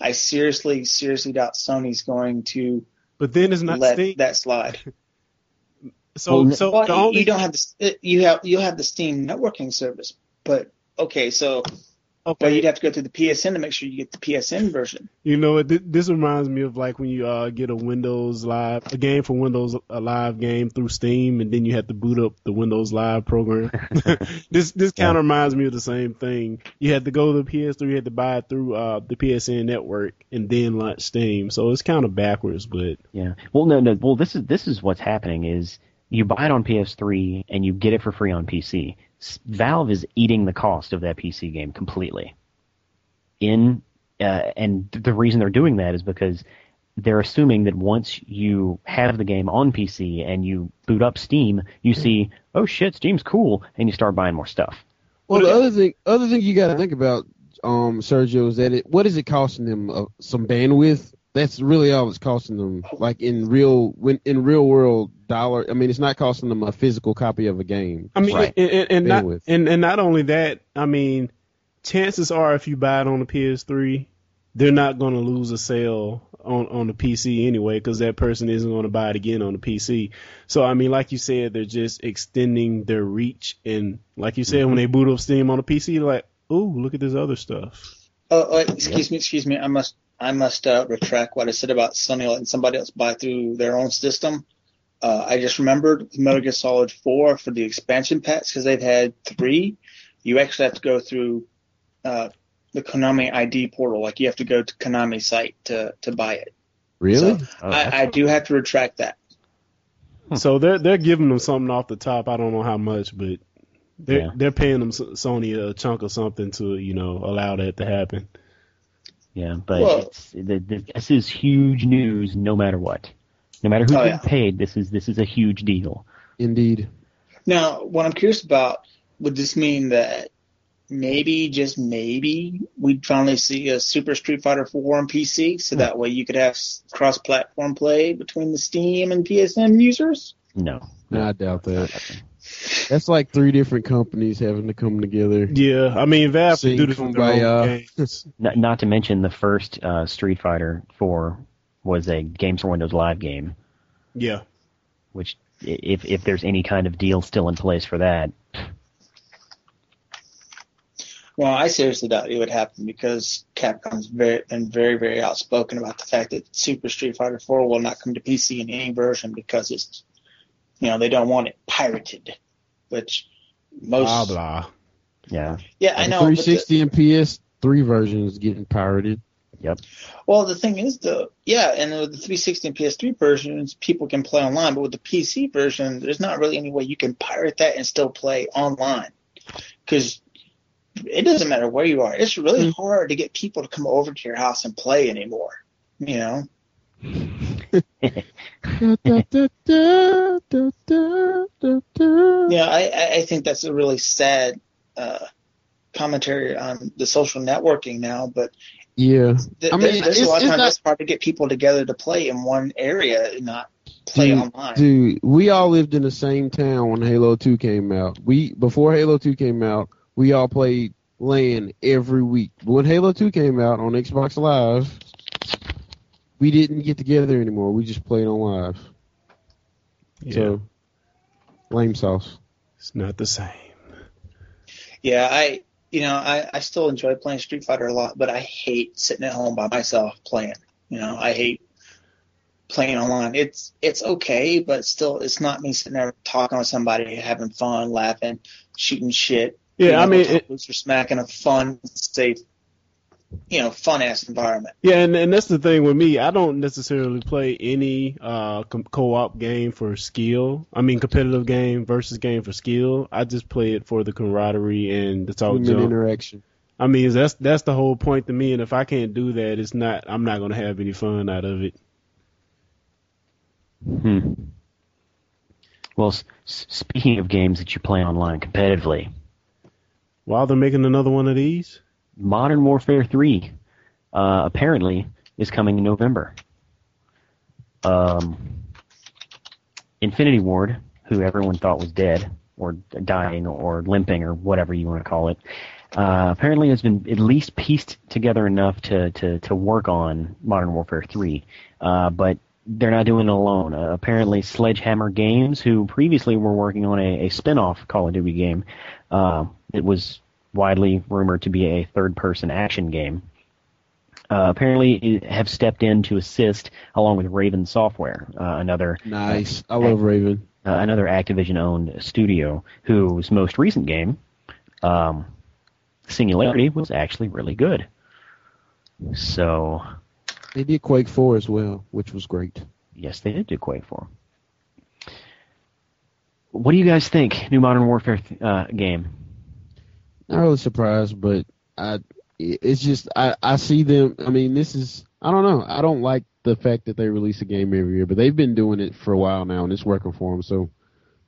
I seriously, seriously doubt Sony's going to but then it's not let Steam. that slide. so Well, so well, the you- only you don't have the you have you have the Steam networking service, but okay, so but you'd have to go through the PSN to make sure you get the PSN version. You know what? This, this reminds me of like when you uh, get a Windows Live, a game for Windows, a live game through Steam, and then you have to boot up the Windows Live program. this this kind of reminds me of the same thing. You had to go to the PS3, you had to buy it through uh, the PSN network, and then launch Steam. So it's kind of backwards, but Yeah. Well, no, no. Well, this is this is what's happening is you buy it on PS3 and you get it for free on PC. S- Valve is eating the cost of that PC game completely. In uh, and the reason they're doing that is because they're assuming that once you have the game on PC and you boot up Steam, you see, oh shit, Steam's cool, and you start buying more stuff. Well, the other thing, other thing you got to think about, um, Sergio, is that it. What is it costing them? Uh, some bandwidth. That's really all it's costing them. Like in real, when in real world dollar. I mean, it's not costing them a physical copy of a game. I mean, Right. and, and, and not Bandwidth. and, and not only that, I mean, chances are if you buy it on the PS3, they're not going to lose a sale on on the PC anyway because that person isn't going to buy it again on the PC. So I mean, like you said, they're just extending their reach, and like you said, when mm-hmm. they boot up Steam on the PC, they're like, "Ooh, look at this other stuff." Oh, oh, excuse me, excuse me. I must, I must uh, retract what I said about Sony letting somebody else buy through their own system. Uh, I just remembered Metal Gear Solid 4 for the expansion packs because they've had three. You actually have to go through uh, the Konami ID portal. Like you have to go to Konami site to to buy it. Really? So Oh, I, I do have to retract that. So they're they're giving them something off the top. I don't know how much, but they're Yeah. they're paying them Sony a chunk of something to you know allow that to happen. Yeah, but Well- it's, the, the, this is huge news, no matter what. No matter who's Oh, getting yeah. paid, this is this is a huge deal. Indeed. Now, what I'm curious about, would this mean that maybe, just maybe, we'd finally see a Super Street Fighter 4 on PC, so that way you could have cross-platform play between the Steam and PSN users? No, No, I doubt that. That's like three different companies having to come together. Yeah, I mean Valve can do this with their own Kumbaya. games. Not, not to mention the first uh, Street Fighter 4 was a Games for Windows Live game, Yeah. which if if there's any kind of deal still in place for that, Well, I seriously doubt it would happen because Capcom's very been very, very outspoken about the fact that Super Street Fighter 4 will not come to PC in any version because it's, you know, they don't want it pirated, which most, Blah blah. yeah, yeah, I know. but the- 360 and PS3 versions getting pirated. yep, Well, the thing is, though, yeah, and with the 360 and PS3 versions, people can play online, but with the PC version, there's not really any way you can pirate that and still play online. Because it doesn't matter where you are. It's really hmm. hard to get people to come over to your house and play anymore. You know? Yeah, I, I- I think that's a really sad uh, commentary on the social networking now, but Yeah. th- I mean, there's, there's a it's- lot of times not- it's hard to get people together to play in one area and not play Dude, online. Dude, we all lived in the same town when Halo 2 came out. We before Halo 2 came out, we all played LAN every week. But when Halo 2 came out on Xbox Live, we didn't get together anymore. We just played on live. Yeah. So lame sauce. it's not the same. Yeah, I you know I I still enjoy playing Street Fighter a lot, but I hate sitting at home by myself playing. You know, I hate playing online. It's it's okay, but still, it's not me sitting there talking with somebody, having fun, laughing, shooting shit. Yeah, I mean, it, or smacking a fun, safe, you know, fun ass environment. yeah, and, and that's the thing with me. I don't necessarily play any uh co-op game for skill. I mean, competitive game versus game for skill. I just play it for the camaraderie and the talk Human interaction. I mean, that's that's the whole point to me. And if I can't do that, it's not. I'm not gonna have any fun out of it. Hmm. Well, s- s- speaking of games that you play online competitively, While they're making another one of these, Modern Warfare 3 uh, apparently is coming in November. Um, Infinity Ward, who everyone thought was dead or dying or limping or whatever you want to call it, uh, apparently has been at least pieced together enough to, to, to work on Modern Warfare 3. Uh, but they're not doing it alone. Uh, apparently, Sledgehammer Games, who previously were working on a, a spin-off Call of Duty game, uh, it was widely rumored to be a third-person action game. Uh, apparently, have stepped in to assist along with Raven Software, uh, another Nice. I love Raven. uh, another Activision-owned studio, whose most recent game, um, Singularity, was actually really good. So, They did Quake 4 as well, which was great. yes, they did do Quake 4. What do you guys think? New Modern Warfare uh, game. Not really surprised, but I it's just I I see them. I mean, this is I don't know. I don't like the fact that they release a game every year, but they've been doing it for a while now, and it's working for them. So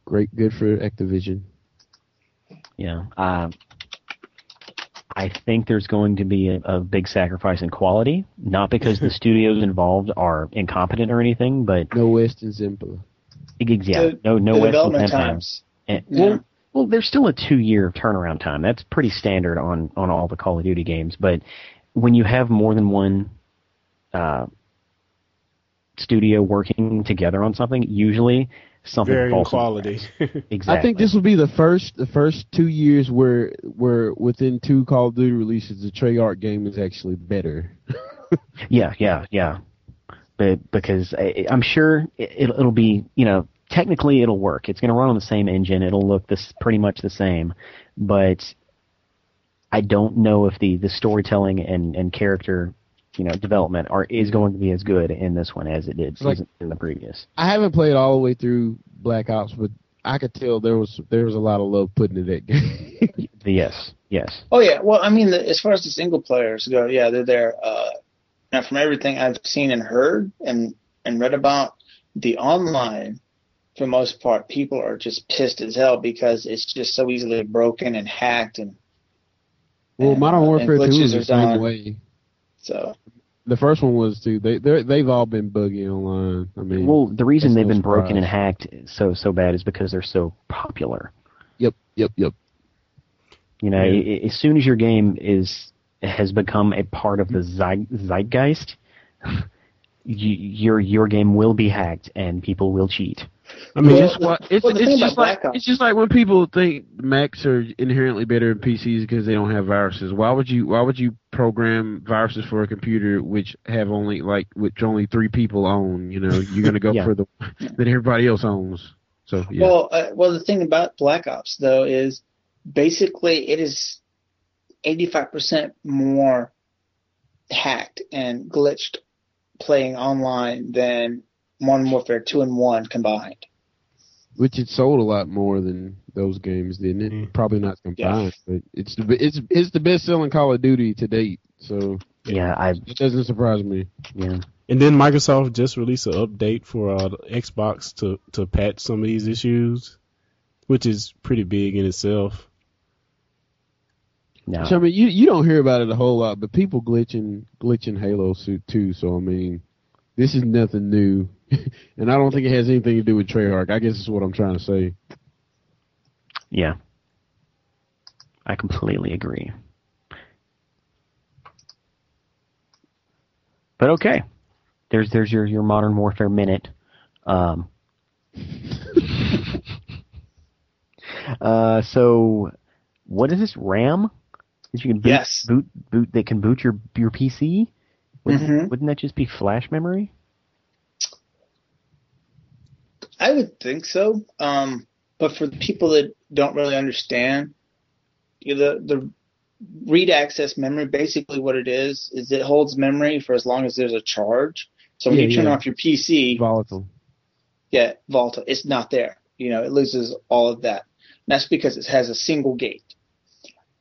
great, good for Activision. Yeah. Uh, I think there's going to be a, a big sacrifice in quality, not because the studios involved are incompetent or anything, but No Western Zimpler. yeah, The- no no the Western development Empire. times. And- Yeah. Well, well, there's still a two-year turnaround time. That's pretty standard on on all the Call of Duty games. But when you have more than one uh, studio working together on something, usually something varying quality. Exactly. I think this will be the first the first two years where where within two Call of Duty releases, the Treyarch game is actually better. Yeah, yeah, yeah. But because I, I'm sure it, it'll be, you know, technically it'll work. It's going to run on the same engine. It'll look this pretty much the same, but I don't know if the the storytelling and and character, you know, development are is going to be as good in this one as it did Like- in the previous. I haven't played all the way through Black Ops, but I could tell there was there was a lot of love put into that game. Yes, yes. Oh yeah, well, I mean, the, as far as the single players go, yeah, they're there. Uh, now, from everything I've seen and heard and and read about, the online, for the most part, people are just pissed as hell because it's just so easily broken and hacked, and well, and, Modern uh, Warfare Two glitches is the are same done. way. So The first one was too. They they they've all been buggy online. I mean, Well, the reason they've no been broken and hacked so so bad is because they're so popular. yep, yep, yep. You know, Yeah. i- as soon as your game is has become a part of the zeitgeist, you, your your game will be hacked and people will cheat. I mean, It's, what, it's, well, it's just like Ops- it's just like when people think Macs are inherently better than PCs because they don't have viruses. Why would you Why would you program viruses for a computer which have only like which only three people own? You know, you're gonna go Yeah. for the that everybody else owns. So yeah, Well, uh, well, the thing about Black Ops though is basically it is 85% more hacked and glitched playing online than Modern Warfare 2 and 1 combined. which it sold a lot more than those games, didn't it? Mm. Probably not combined, but it's the it's it's the best selling Call of Duty to date. So Yeah, I it doesn't surprise me. yeah. and then Microsoft just released an update for uh, Xbox to to patch some of these issues, which is pretty big in itself. No. So I mean, you you don't hear about it a whole lot, but people glitching glitching Halo suit too. So I mean, this is nothing new, and I don't think it has anything to do with Treyarch. I guess is what I'm trying to say. Yeah. I completely agree. But okay. There's there's your, your modern warfare minute. Um Uh so what is this RAM? That you can boot Yes. boot boot that can boot your your PC? Wouldn't, Mhm. wouldn't that just be flash memory? I would think so. Um, but for the people that don't really understand, you know, the the read access memory, basically what it is, is it holds memory for as long as there's a charge. So when Yeah, you turn yeah. off your PC, Volatile. yeah, volatile, it's not there. You know, it loses all of that. And that's because it has a single gate.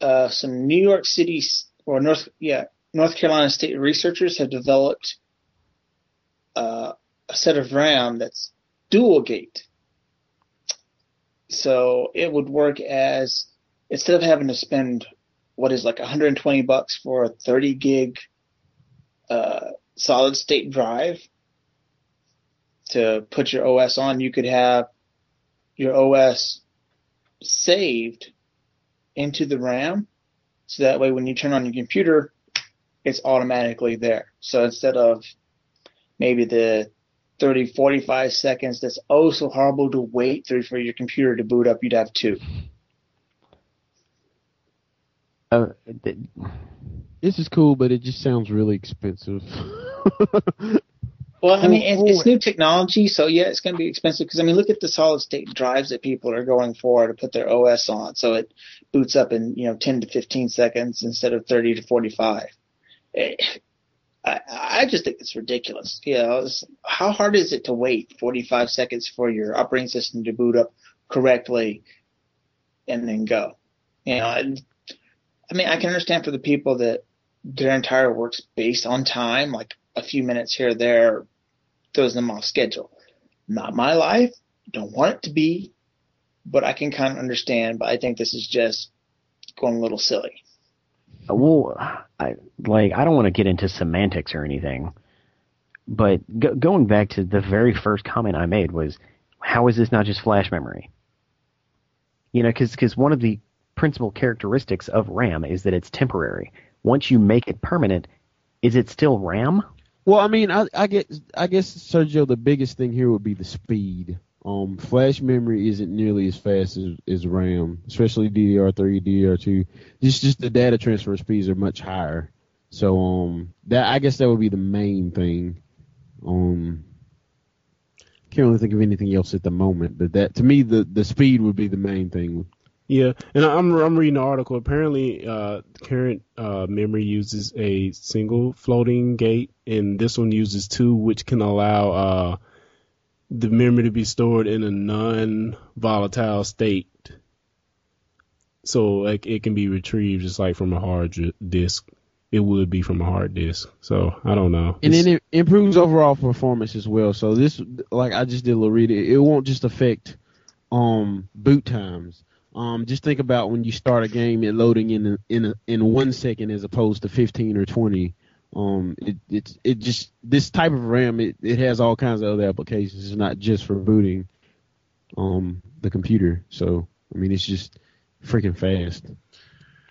uh, some New York City or North, yeah, North Carolina State researchers have developed uh, a set of RAM that's dual gate. So it would work as instead of having to spend what is like 120 bucks for a 30 gig uh, solid state drive to put your OS on, you could have your OS saved into the RAM. So that way, when you turn on your computer, it's automatically there. So instead of maybe the 30, 45 seconds that's oh so horrible to wait through for your computer to boot up, you'd have two. Uh, th- This is cool, but it just sounds really expensive. Well, I mean, it's, it's new technology, so yeah, it's going to be expensive because I mean, look at the solid state drives that people are going for to put their OS on, so it boots up in you know 10 to 15 seconds instead of 30 to 45. Eh, I, I just think it's ridiculous. You know, how hard is it to wait 45 seconds for your operating system to boot up correctly and then go? You know, and, I mean, I can understand for the people that their entire work's based on time, like a few minutes here or there throws them off schedule. Not my life. Don't want it to be, but I can kind of understand. But I think this is just going a little silly. Well, I like I don't want to get into semantics or anything, but go, going back to the very first comment I made was, how is this not just flash memory? You know, because one of the principal characteristics of RAM is that it's temporary. Once you make it permanent, is it still RAM? Well, I mean, I, I get, I guess Sergio, the biggest thing here would be the speed. Um, flash memory isn't nearly as fast as, as RAM, especially DDR3, DDR2. Just, just the data transfer speeds are much higher. So, um, that I guess that would be the main thing. Um, can't really think of anything else at the moment, but that to me, the the speed would be the main thing. Yeah, and I'm I'm reading the article. Apparently, uh, current uh, memory uses a single floating gate, and this one uses two, which can allow uh, the memory to be stored in a non-volatile state. So like it can be retrieved just like from a hard disk. It would be from a hard disk. So I don't know. And then it improves overall performance as well. So this, like I just did a little read, it, it won't just affect um boot times. Um, just think about when you start a game, it loading in in a, in one second as opposed to fifteen or twenty. Um, it it it just this type of RAM, it, it has all kinds of other applications. It's not just for booting um the computer. So I mean, it's just freaking fast.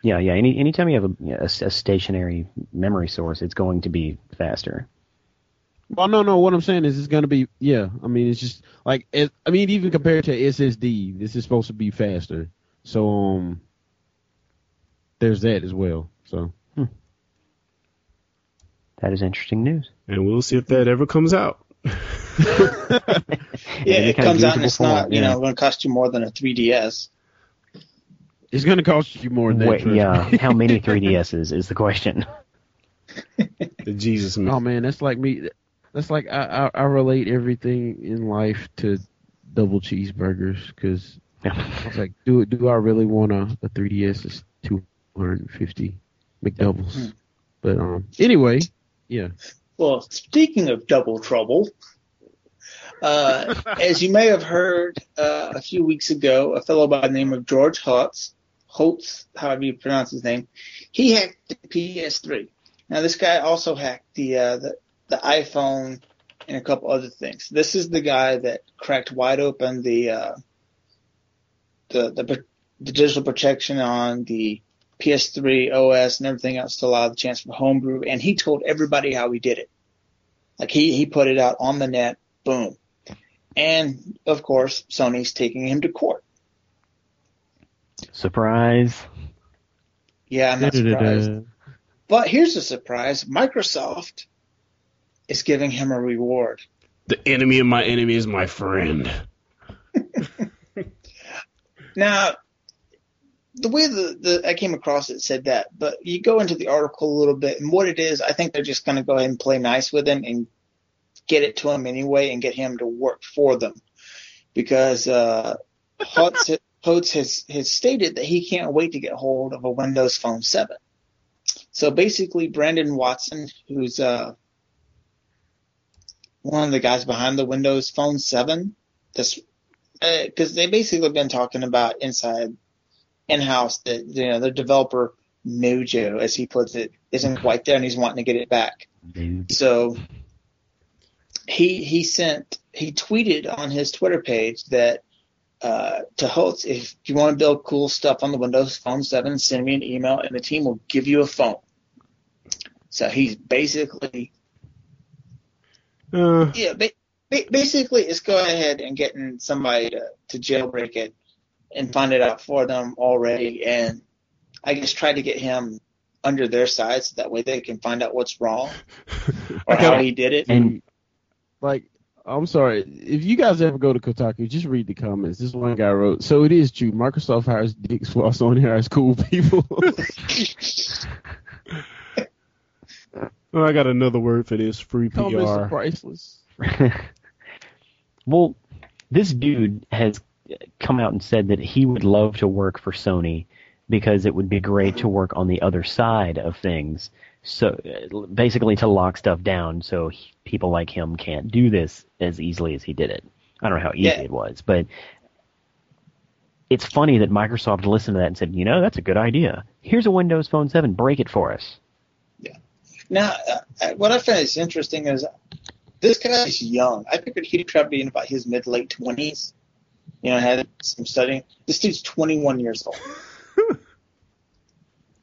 Yeah, yeah. Any anytime you have a, a, a stationary memory source, it's going to be faster. Well, no, no. What I'm saying is, it's gonna be yeah. I mean, it's just like it, I mean, even compared to SSD, this is supposed to be faster. So um, there's that as well. So That is interesting news. and we'll see if that ever comes out. Yeah, it comes out and usable it's not, you yeah. know, going to cost you more than a 3DS. it's gonna cost you more than that. Wait, trust me. yeah. How many 3DSs is the question? The Jesus man. Oh man, that's like me. That's like I, I, I relate everything in life to double cheeseburgers because I was like, do do I really want a, a 3ds? It's 250 McDoubles. But um, anyway, yeah. Well, speaking of double trouble, uh, as you may have heard uh, a few weeks ago, a fellow by the name of George Holtz, Holtz, however you pronounce his name, he hacked the PS3. Now, this guy also hacked the uh, the, the iPhone and a couple other things. This is the guy that cracked wide open the uh, the, the the digital protection on the PS3 OS and everything else to allow the chance for homebrew. And he told everybody how he did it. Like he, he put it out on the net, boom. And of course, Sony's taking him to court. Surprise. Yeah, I'm not surprised. But here's a surprise. Microsoft is giving him a reward. The enemy of my enemy is my friend. Now, the way the, the I came across it said that, but you go into the article a little bit, and what it is, I think they're just going to go ahead and play nice with him and get it to him anyway, and get him to work for them, because uh, Hutz Hotz has, has stated that he can't wait to get hold of a Windows Phone 7. So basically, Brandon Watson, who's uh, one of the guys behind the Windows Phone 7, this because they basically been talking about inside in-house that you know the developer mojo, as he puts it, isn't quite there, and he's wanting to get it back. So he he sent he tweeted on his Twitter page that uh, to Hotz, if you want to build cool stuff on the Windows Phone 7, send me an email, and the team will give you a phone. So he's basically Uh, yeah, ba- ba- basically it's going ahead and getting somebody to, to jailbreak it and find it out for them already, and I just try to get him under their side so that way they can find out what's wrong or how he did it. And like I'm sorry, if you guys ever go to Kotaku, just read the comments. This one guy wrote, "So it is true. Microsoft hires dicks while Sony hires cool people." well, oh, I got another word for this free PR. priceless. well, this dude has come out and said that he would love to work for Sony because it would be great to work on the other side of things. So uh, basically, to lock stuff down, so he, people like him can't do this as easily as he did it. I don't know how easy Yeah. it was, but it's funny that Microsoft listened to that and said, "You know, that's a good idea. Here's a Windows Phone 7. Break it for us." Yeah. Now, uh, what I find is interesting is this guy is young. I figured he'd probably be in about his mid late twenties. You know, I had some studying. This dude's 21 years old.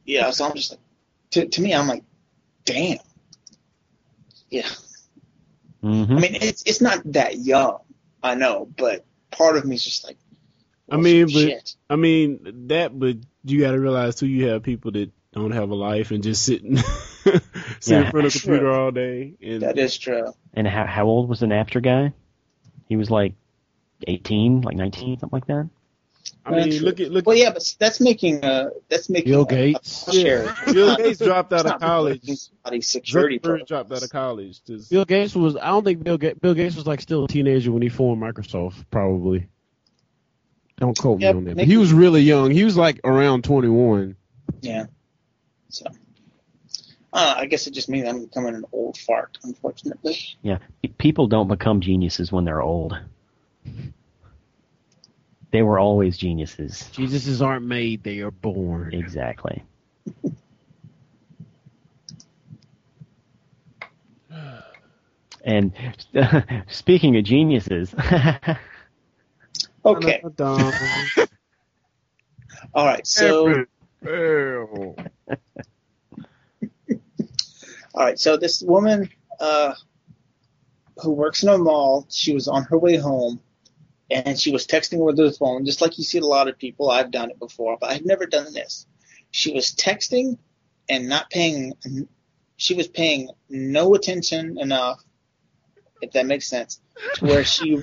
yeah, so I'm just like, to, to me, I'm like, damn. Yeah, hmm I mean, it's it's not that young, I know, but part of me is just like, I mean, but shit. I mean that, but you got to realize too, you have people that don't have a life and just sitting sit Yeah. in front of the computer True. all day. And that is true. And how how old was the Napster guy? He was like 18, like 19, something like that. I mean, look at look. Well, yeah, but that's making a that's making Bill a- a Gates. share. Bill Gates dropped out of not college. protecting somebody's security Zuckerberg dropped out of college. Just, Bill Gates was. I don't think Bill Gates. Bill Gates was like still a teenager when he formed Microsoft. Probably. Don't quote me on that. But he was really young. He was like around 21. Yeah. So, uh, I guess it just means I'm becoming an old fart, unfortunately. Yeah, people don't become geniuses when they're old. They were always geniuses. Geniuses aren't made; they are born. Exactly. And speaking of geniuses, Okay. All right. So, all right. So this woman, uh, who works in a mall, she was on her way home, and she was texting with her phone, just like you see a lot of people. I've done it before, but I've never done this. She was texting and not paying. She was paying no attention enough, if that makes sense, to where she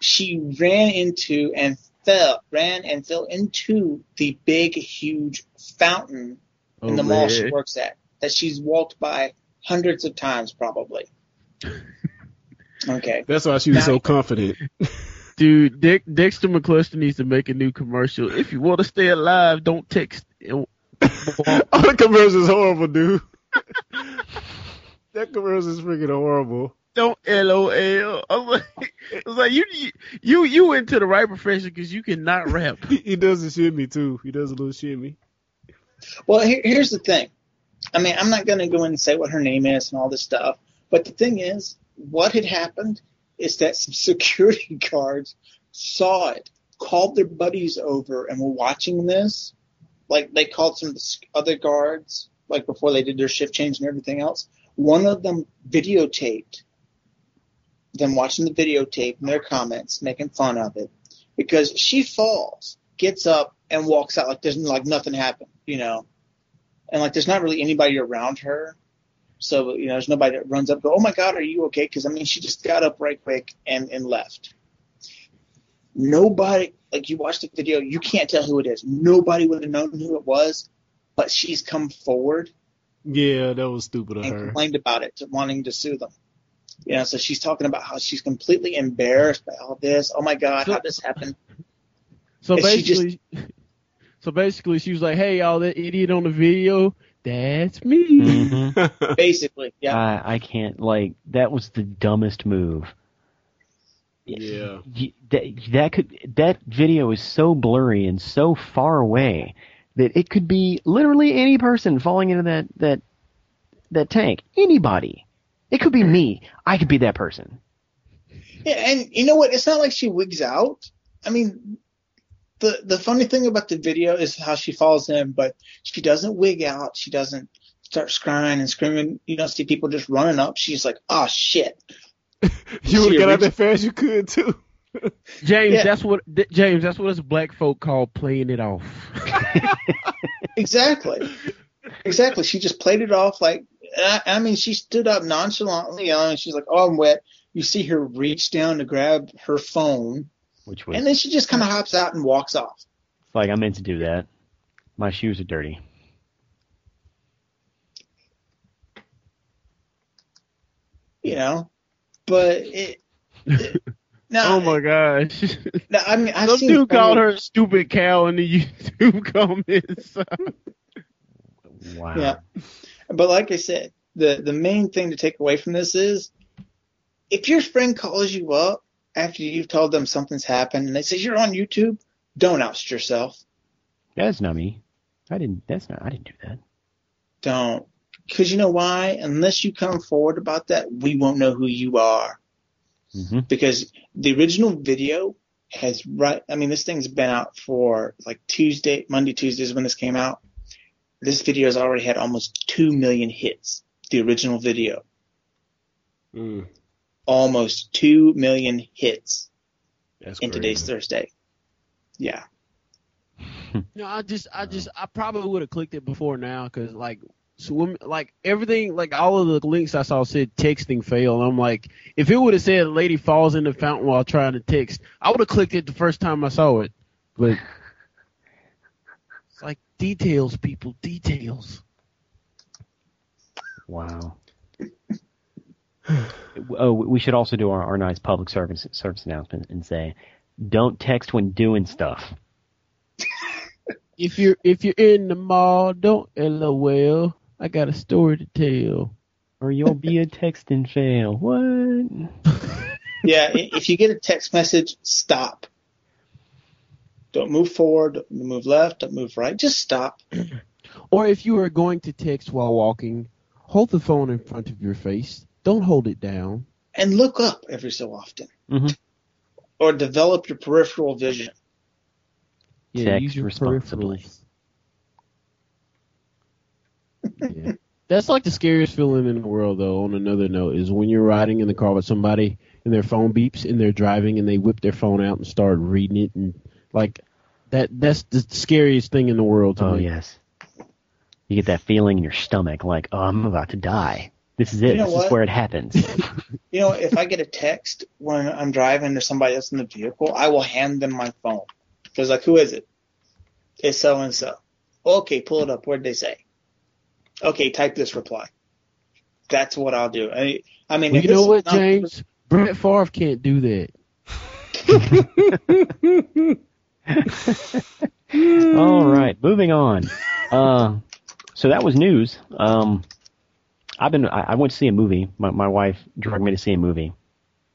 she ran into and fell, ran and fell into the big, huge fountain in the Oh, mall man. she works at that she's walked by hundreds of times probably. Okay. That's why she was so confident. Dude, Dick, Dexter McCluster needs to make a new commercial. If you want to stay alive, don't text. All oh, the commercials is horrible, dude. that commercial is freaking horrible. Don't LOL. I was like, I was like you, you, you went to the right profession because you cannot rap. He, he does the shimmy too. He does a little shimmy. Well, here, here's the thing. I mean, I'm not going to go in and say what her name is and all this stuff, but the thing is, what had happened is that some security guards saw it, called their buddies over, and were watching this. Like they called some other guards, like before they did their shift change and everything else. One of them videotaped them watching the videotape and their comments, making fun of it, because she falls, gets up, and walks out like there's like nothing happened, you know, and like there's not really anybody around her, so you know there's nobody that runs up, go, oh my god, are you okay? Because I mean she just got up right quick and and left. Nobody, like you watch the video, you can't tell who it is. Nobody would have known who it was, but she's come forward Yeah, that was stupid of and her. complained about it, wanting to sue them. You know, so she's talking about how she's completely embarrassed by all this. Oh my God, how this happened? So And basically, so basically, she was like, "Hey, y'all, that idiot on the video, that's me." Mhm. Basically, yeah. I, I can't like that was the dumbest move. Yeah. That that could that video is so blurry and so far away that it could be literally any person falling into that that that tank. Anybody. It could be me. I could be that person. Yeah, and you know what? It's not like she wigs out. I mean, the the funny thing about the video is how she falls in, but she doesn't wig out. She doesn't start crying and screaming. You don't see people just running up. She's like, "Oh shit!" You would She get out reached- there fast you could too. James, Yeah. that's what th- James, that's what us black folk call playing it off. Exactly, exactly. She just played it off like. I, I mean, she stood up nonchalantly, you know, and she's like, "Oh, I'm wet." You see her reach down to grab her phone, Which was and then she just kind of hops out and walks off. like I meant to do that. My shoes are dirty. You know, but it. it oh now, oh my gosh! now, I mean, I've Some seen dude called her a stupid cow in the YouTube comments. Wow. Yeah. But like I said, the the main thing to take away from this is if your friend calls you up after you've told them something's happened and they say you're on YouTube, don't oust yourself. That's not me. I didn't that's not I didn't do that. Don't. Because you know why? Unless you come forward about that, we won't know who you are. hmm Because the original video has right. I mean, this thing's been out for like Tuesday, Monday, Tuesdays when this came out. This video has already had almost two million hits. The original video, Mm, almost two million hits that's in crazy. today's Thursday. Yeah. No, I just, I just, I probably would have clicked it before now because like, so when, like everything, like all of the links I saw said texting fail. And I'm like, if it would have said a lady falls in the fountain while trying to text, I would have clicked it the first time I saw it. But it's like details, people, details. Wow. oh, we should also do our, our nice public service service announcement and say, don't text when doing stuff. If you're, if you're in the mall, don't lol. I got a story to tell. Or you'll be a text and fail. What? Yeah. if you get a text message, stop. Don't move forward. Don't move left. Don't move right. Just stop. Or if you are going to text while walking, hold the phone in front of your face. Don't hold it down. And look up every so often. Mhm. Or develop your peripheral vision. Yeah, Text use your responsibly. peripherals. yeah. That's like the scariest feeling in the world, though. On another note, is when you're riding in the car with somebody and their phone beeps and they're driving and they whip their phone out and start reading it and like that. That's the scariest thing in the world to Oh me. yes. You get that feeling in your stomach, like, oh, I'm about to die. This is it. You know this what? is where it happens. You know, if I get a text when I'm driving to somebody else in the vehicle, I will hand them my phone. Because like, who is it? It's so and so. Okay, pull it up. What did they say? Okay, type this reply. That's what I'll do. I, I mean, Well, you know what, not- James? Brett Favre can't do that. All right, moving on. Uh, so that was news. Um, I've been. I, I went to see a movie. My my wife drugged me to see a movie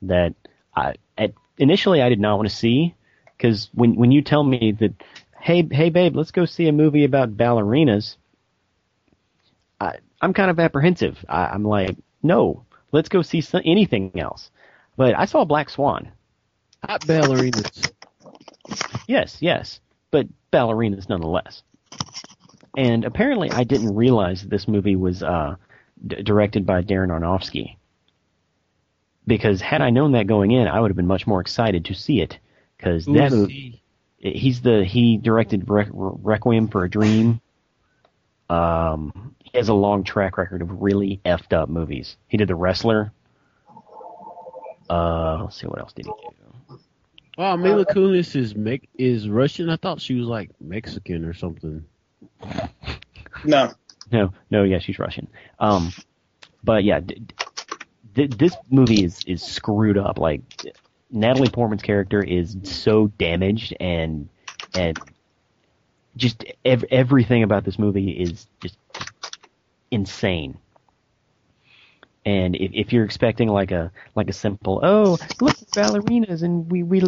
that I at initially I did not want to see because when when you tell me that, hey hey babe, let's go see a movie about ballerinas. I I'm kind of apprehensive. I, I'm like, no, let's go see some, anything else. But I saw Black Swan. Hot ballerinas. Yes, yes, but ballerinas nonetheless. And apparently, I didn't realize this movie was uh, d- directed by Darren Aronofsky. Because had I known that going in, I would have been much more excited to see it. Because that Ooh, mo- see. he's the he directed Re- Requiem for a Dream. Um, he has a long track record of really effed up movies. He did The Wrestler. Uh, let's see what else did he do. Wow, Mila Kunis is Me- is Russian. I thought she was like Mexican or something. No. No, no, yeah, she's Russian. Um, but yeah, d- d- this movie is is screwed up. Like Natalie Portman's character is so damaged, and and just ev- everything about this movie is just insane. And if, if you're expecting like a like a simple oh look at ballerinas and we we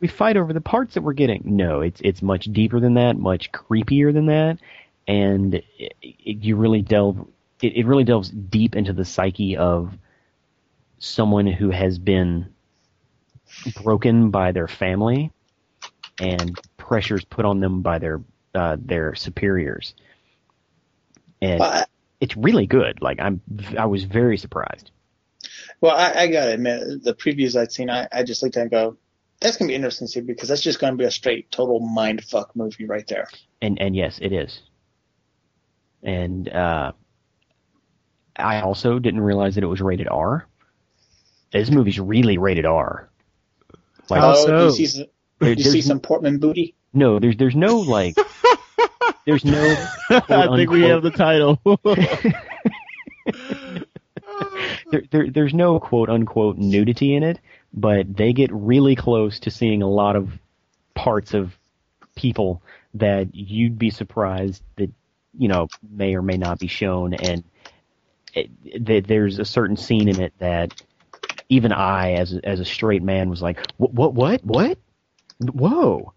we fight over the parts that we're getting no it's it's much deeper than that much creepier than that and it, it, you really delve it, it really delves deep into the psyche of someone who has been broken by their family and pressures put on them by their uh, their superiors and Well, I, it's really good like i'm i was very surprised well, I, I gotta admit, the previews I'd seen, I, I just looked at and go, that's gonna be interesting to see because that's just gonna be a straight total mind fuck movie right there. and and yes, it is. And uh, I also didn't realize that it was rated R. This movie's really rated R. Like, How oh, so? you see some, you see some Portman booty? no, there's there's no like, there's no. I think we have the title. there, there, there's no quote unquote nudity in it, but they get really close to seeing a lot of parts of people that you'd be surprised that you know may or may not be shown, and it, that there's a certain scene in it that even I, as as a straight man, was like, what, what, what, what? Whoa.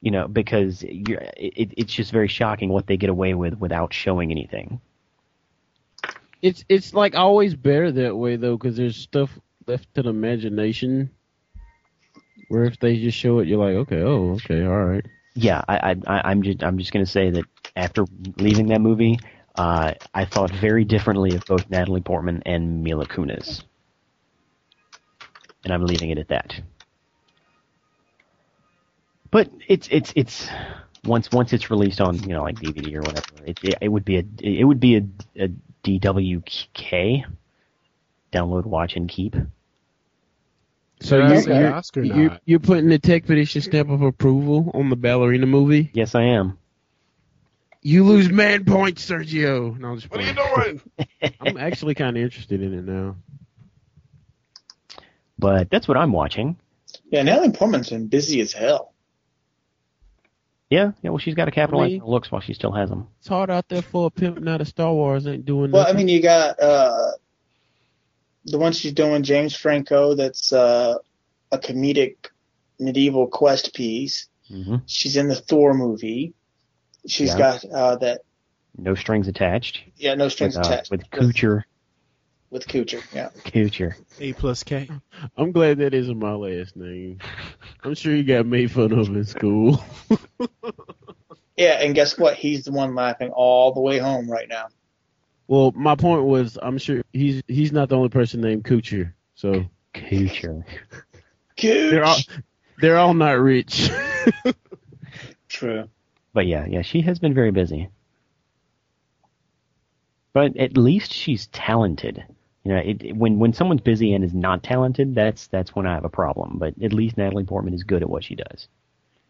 You know, because it, it's just very shocking what they get away with without showing anything. it's it's like always better that way though, because there's stuff left to the imagination. Where if they just show it, you're like, okay, oh, okay, all right. Yeah, I, I, I'm just, I'm just to say that after leaving that movie, uh, I thought very differently of both Natalie Portman and Mila Kunis, and I'm leaving it at that. But it's, it's, it's once, once it's released on, you know, like DVD or whatever, it, it, it would be a, it would be a, a DWK, download, watch, and keep. So Did you, say you're, Oscar you're, you're putting the tech petition stamp of approval on the ballerina movie. Yes, I am. You lose man points, Sergio. No, I'm just What are you doing? I'm actually kind of interested in it now. But that's what I'm watching. Yeah, Natalie Portman's been busy as hell. Yeah, yeah. Well, she's got to capitalize Really? on her looks while she still has them. It's hard out there for a pimp not a Star Wars ain't doing Well, I mean, you got uh, the one she's doing, James Franco, that's uh, a comedic medieval quest piece. hmm She's in the Thor movie. She's Yeah. got uh, that, No strings attached. yeah, no strings with, uh, attached. with Kutcher. With Kutcher, yeah. Kutcher. A plus K. I'm glad that isn't my last name. I'm sure you got made fun of in school. Yeah, and guess what? He's the one laughing all the way home right now. Well, my point was, I'm sure he's he's not the only person named Kutcher. So Kutcher. they're all they're all not rich. True. But yeah, yeah, she has been very busy. But at least she's talented. You know, it, it- when when someone's busy and is not talented, that's that's when I have a problem. But at least Natalie Portman is good at what she does.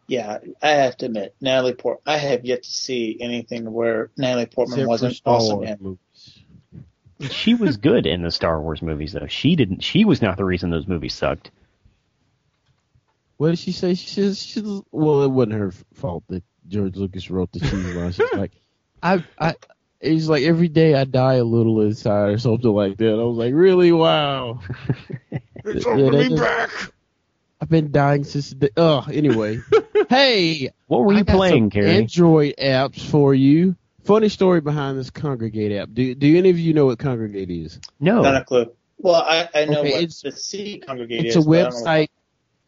Yeah, I have to admit, Natalie Port. I have yet to see anything where Natalie Portman Except wasn't awesome in. Movies. She was good in the Star Wars movies, though. She didn't. She was not the reason those movies sucked. What did she say? She says she's well, it wasn't her fault that George Lucas wrote the cheese line. She's like, I, I, he's like every day I die a little inside or something like that. I was like, really? Wow. It's Yeah, holding me is- back. I've been dying since the day. Oh, anyway. hey, What were I you got playing, some Carrie? Android apps for you. Funny story behind this Kongregate app. Do Do any of you know what Kongregate is? no. Not a clue. Well, I, I know Okay, what it's- the C Kongregate It's is. a but I don't know website,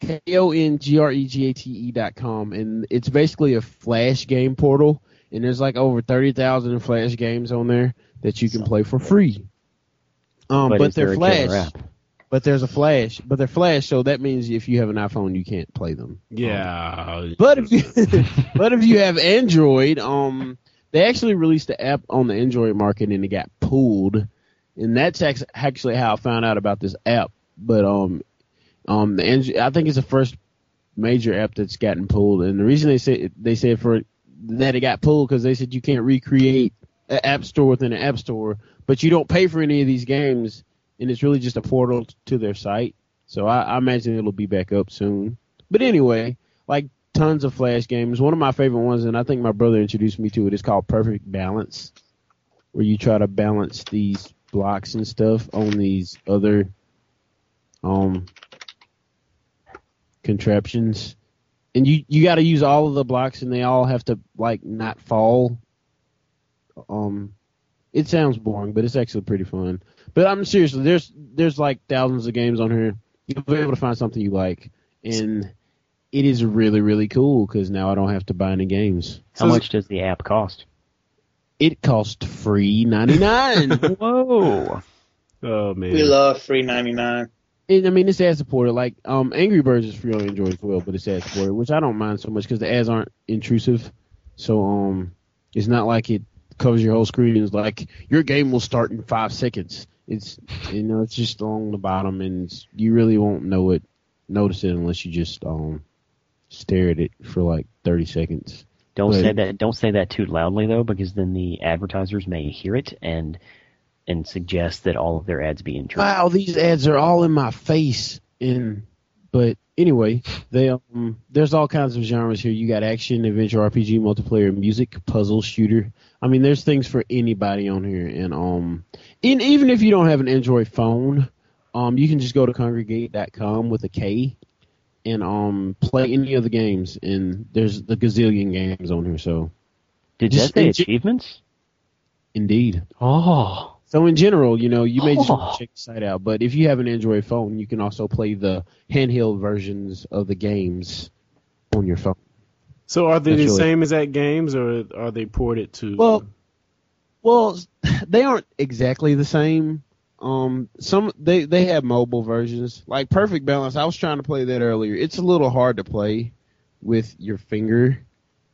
K O N G R E G A T E dot com, and it's basically a Flash game portal. And there's like over thirty thousand Flash games on there that you can play for free. Um, but but, they're Flash. But there's a Flash. But they're Flash, so that means if you have an iPhone, you can't play them. Yeah. But if you but if you have Android, um, they actually released the app on the Android market and it got pulled, and that's actually how I found out about this app. But um, um, the Andro- I think it's the first major app that's gotten pulled, and the reason they say they said for that it got pulled because they said you can't recreate an app store within an app store, but you don't pay for any of these games, and it's really just a portal to their site. So I, I imagine it'll be back up soon. But anyway, like tons of flash games. One of my favorite ones, and I think my brother introduced me to it, is called Perfect Balance, where you try to balance these blocks and stuff on these other um contraptions. And you you got to use all of the blocks, and they all have to like not fall. Um, it sounds boring, but it's actually pretty fun. But I'm seriously, there's there's like thousands of games on here. You'll be able to find something you like, and it is really really cool because now I don't have to buy any games. How So much does the app cost? It costs free ninety nine. Whoa! Oh man. We love free 99. And I mean, it's ad supported. Like, um, Angry Birds is free on Android as well, but it's ad supported, which I don't mind so much because the ads aren't intrusive. So, um, it's not like it covers your whole screen. It's like your game will start in five seconds. It's you know, it's just along the bottom, and you really won't know it, notice it unless you just um stare at it for like thirty seconds. Don't Right. say that. Don't say that too loudly though, because then the advertisers may hear it and and suggest that all of their ads be intrusive. Wow, these ads are all in my face. And but anyway, they um there's all kinds of genres here. You got action, adventure, RPG, multiplayer, music, puzzle, shooter. I mean, there's things for anybody on here. And um, and even if you don't have an Android phone, um, you can just go to kongregate.com with a K and um play any of the games. And there's the gazillion games on here. So Did just that say in achievements? indeed. Oh, So in general, you know, you may just Oh. want to check the site out, but if you have an Android phone, you can also play the handheld versions of the games on your phone. So are they That's the really- same as at games, or are they ported to? Well, Well, they aren't exactly the same. Um, some they they have mobile versions like Perfect Balance. I was trying to play that earlier. It's a little hard to play with your finger,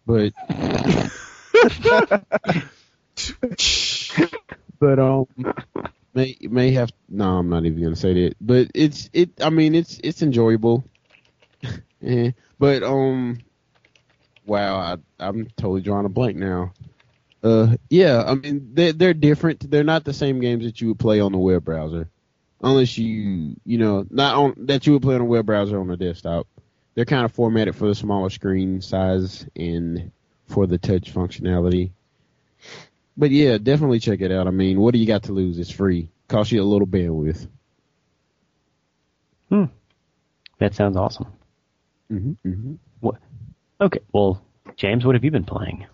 but but um may may have no i'm not even gonna say that but it's it i mean it's it's enjoyable Eh, but um wow I, i'm totally drawing a blank now uh yeah i mean they're, they're different they're not the same games that you would play on the web browser unless you you know not on that you would play on a web browser on a desktop they're kind of formatted for the smaller screen size and for the touch functionality but yeah, definitely check it out. I mean, what do you got to lose? It's free. Cost you a little bandwidth. Hmm. That sounds awesome. Mm-hmm, mm-hmm. Okay, well, James, what have you been playing?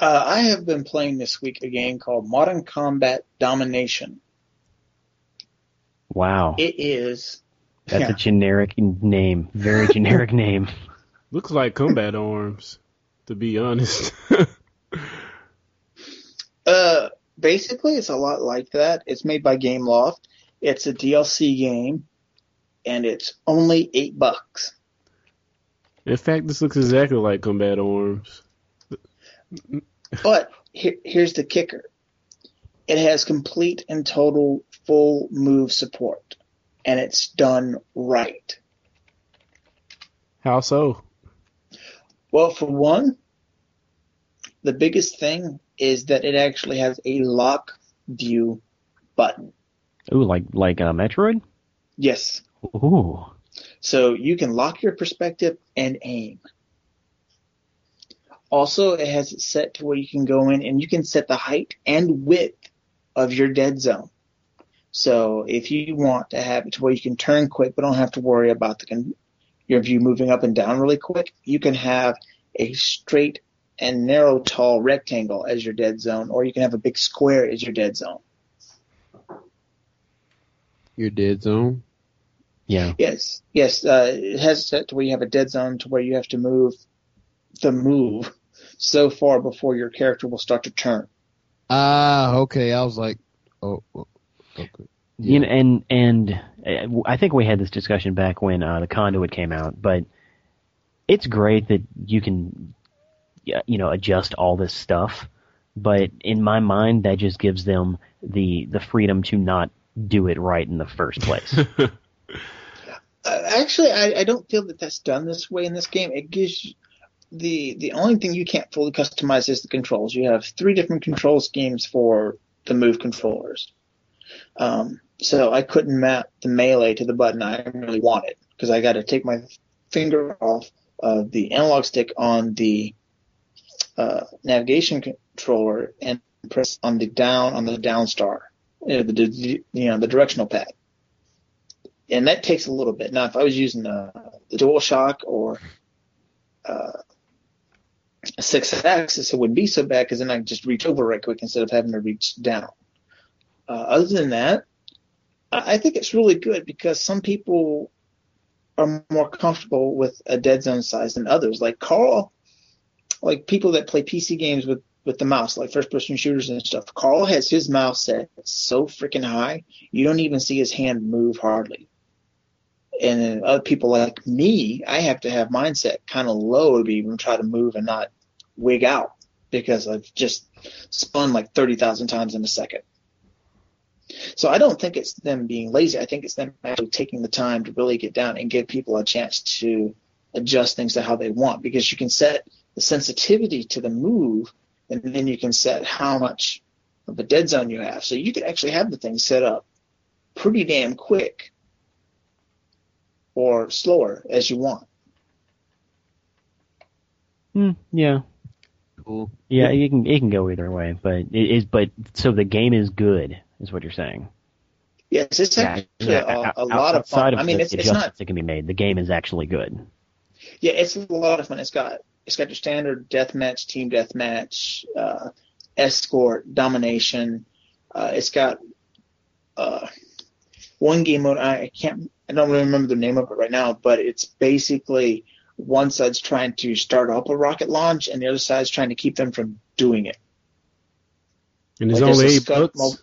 Uh, I have been playing this week a game called Modern Combat Domination. Wow, It is. that's yeah. a generic name, very generic name. looks like combat arms. To be honest. Uh, basically, it's a lot like that. It's made by Gameloft. It's a DLC game, and it's only eight bucks. In fact, this looks exactly like combat arms. But here, here's the kicker: it has complete and total full move support, and it's done right. How so? Well, for one, the biggest thing is that it actually has a lock view button. Ooh, like like uh, Metroid. Yes. Ooh, So you can lock your perspective and aim. Also, it has it set to where you can go in and you can set the height and width of your dead zone. So if you want to have it to where you can turn quick but don't have to worry about the con- your view moving up and down really quick, you can have a straight and narrow tall rectangle as your dead zone or you can have a big square as your dead zone. Your dead zone. yeah. Yes, yes. Uh, it has it set to where you have a dead zone to where you have to move the move so far before your character will start to turn. Ah, okay. I was like, oh, oh, okay. You know, and and uh, I think we had this discussion back when uh, the conduit came out, but it's great that you can, y- you know, adjust all this stuff. But in my mind, that just gives them the the freedom to not do it right in the first place. Uh, actually, I, I don't feel that that's done this way in this game. It gives you the the only thing you can't fully customize is the controls. You have three different control schemes for the move controllers. Um, so I couldn't map the melee to the button I really wanted because I got to take my finger off, of the analog stick on the uh, navigation controller and press on the down on the down star, you know, the, you know the directional pad, and that takes a little bit. Now, if I was using the, the DualShock or uh, Sixaxis, it wouldn't be so bad because then I can just reach over right quick instead of having to reach down. Uh, other than that, I I think it's really good because some people are more comfortable with a dead zone size than others. Like Carl, like people that play PC games with with the mouse, like first person shooters and stuff. Carl has his mouse set so freaking high, you don't even see his hand move hardly. And then other people like me, I have to have mine set kind of low to even try to move and not wig out because I've just spun like 30,000 times in a second. So I don't think it's them being lazy. I think it's them actually taking the time to really get down and give people a chance to adjust things to how they want because you can set the sensitivity to the move and then you can set how much of a dead zone you have. So you can actually have the thing set up pretty damn quick or slower as you want. Hmm, yeah, Cool. yeah. You can it can go either way, but it is. But so the game is good, is what you're saying. Yes, it's actually a, a lot of fun. of I mean, the it's, it's not that can be made, the game is actually good. Yeah, it's a lot of fun. It's got it's got your standard deathmatch, team deathmatch, uh, escort, domination. Uh, it's got uh, one game mode. I, I can't. I don't really remember the name of it right now, but it's basically one side's trying to start up a rocket launch, and the other side's trying to keep them from doing it. And it's Like, only eight bucks.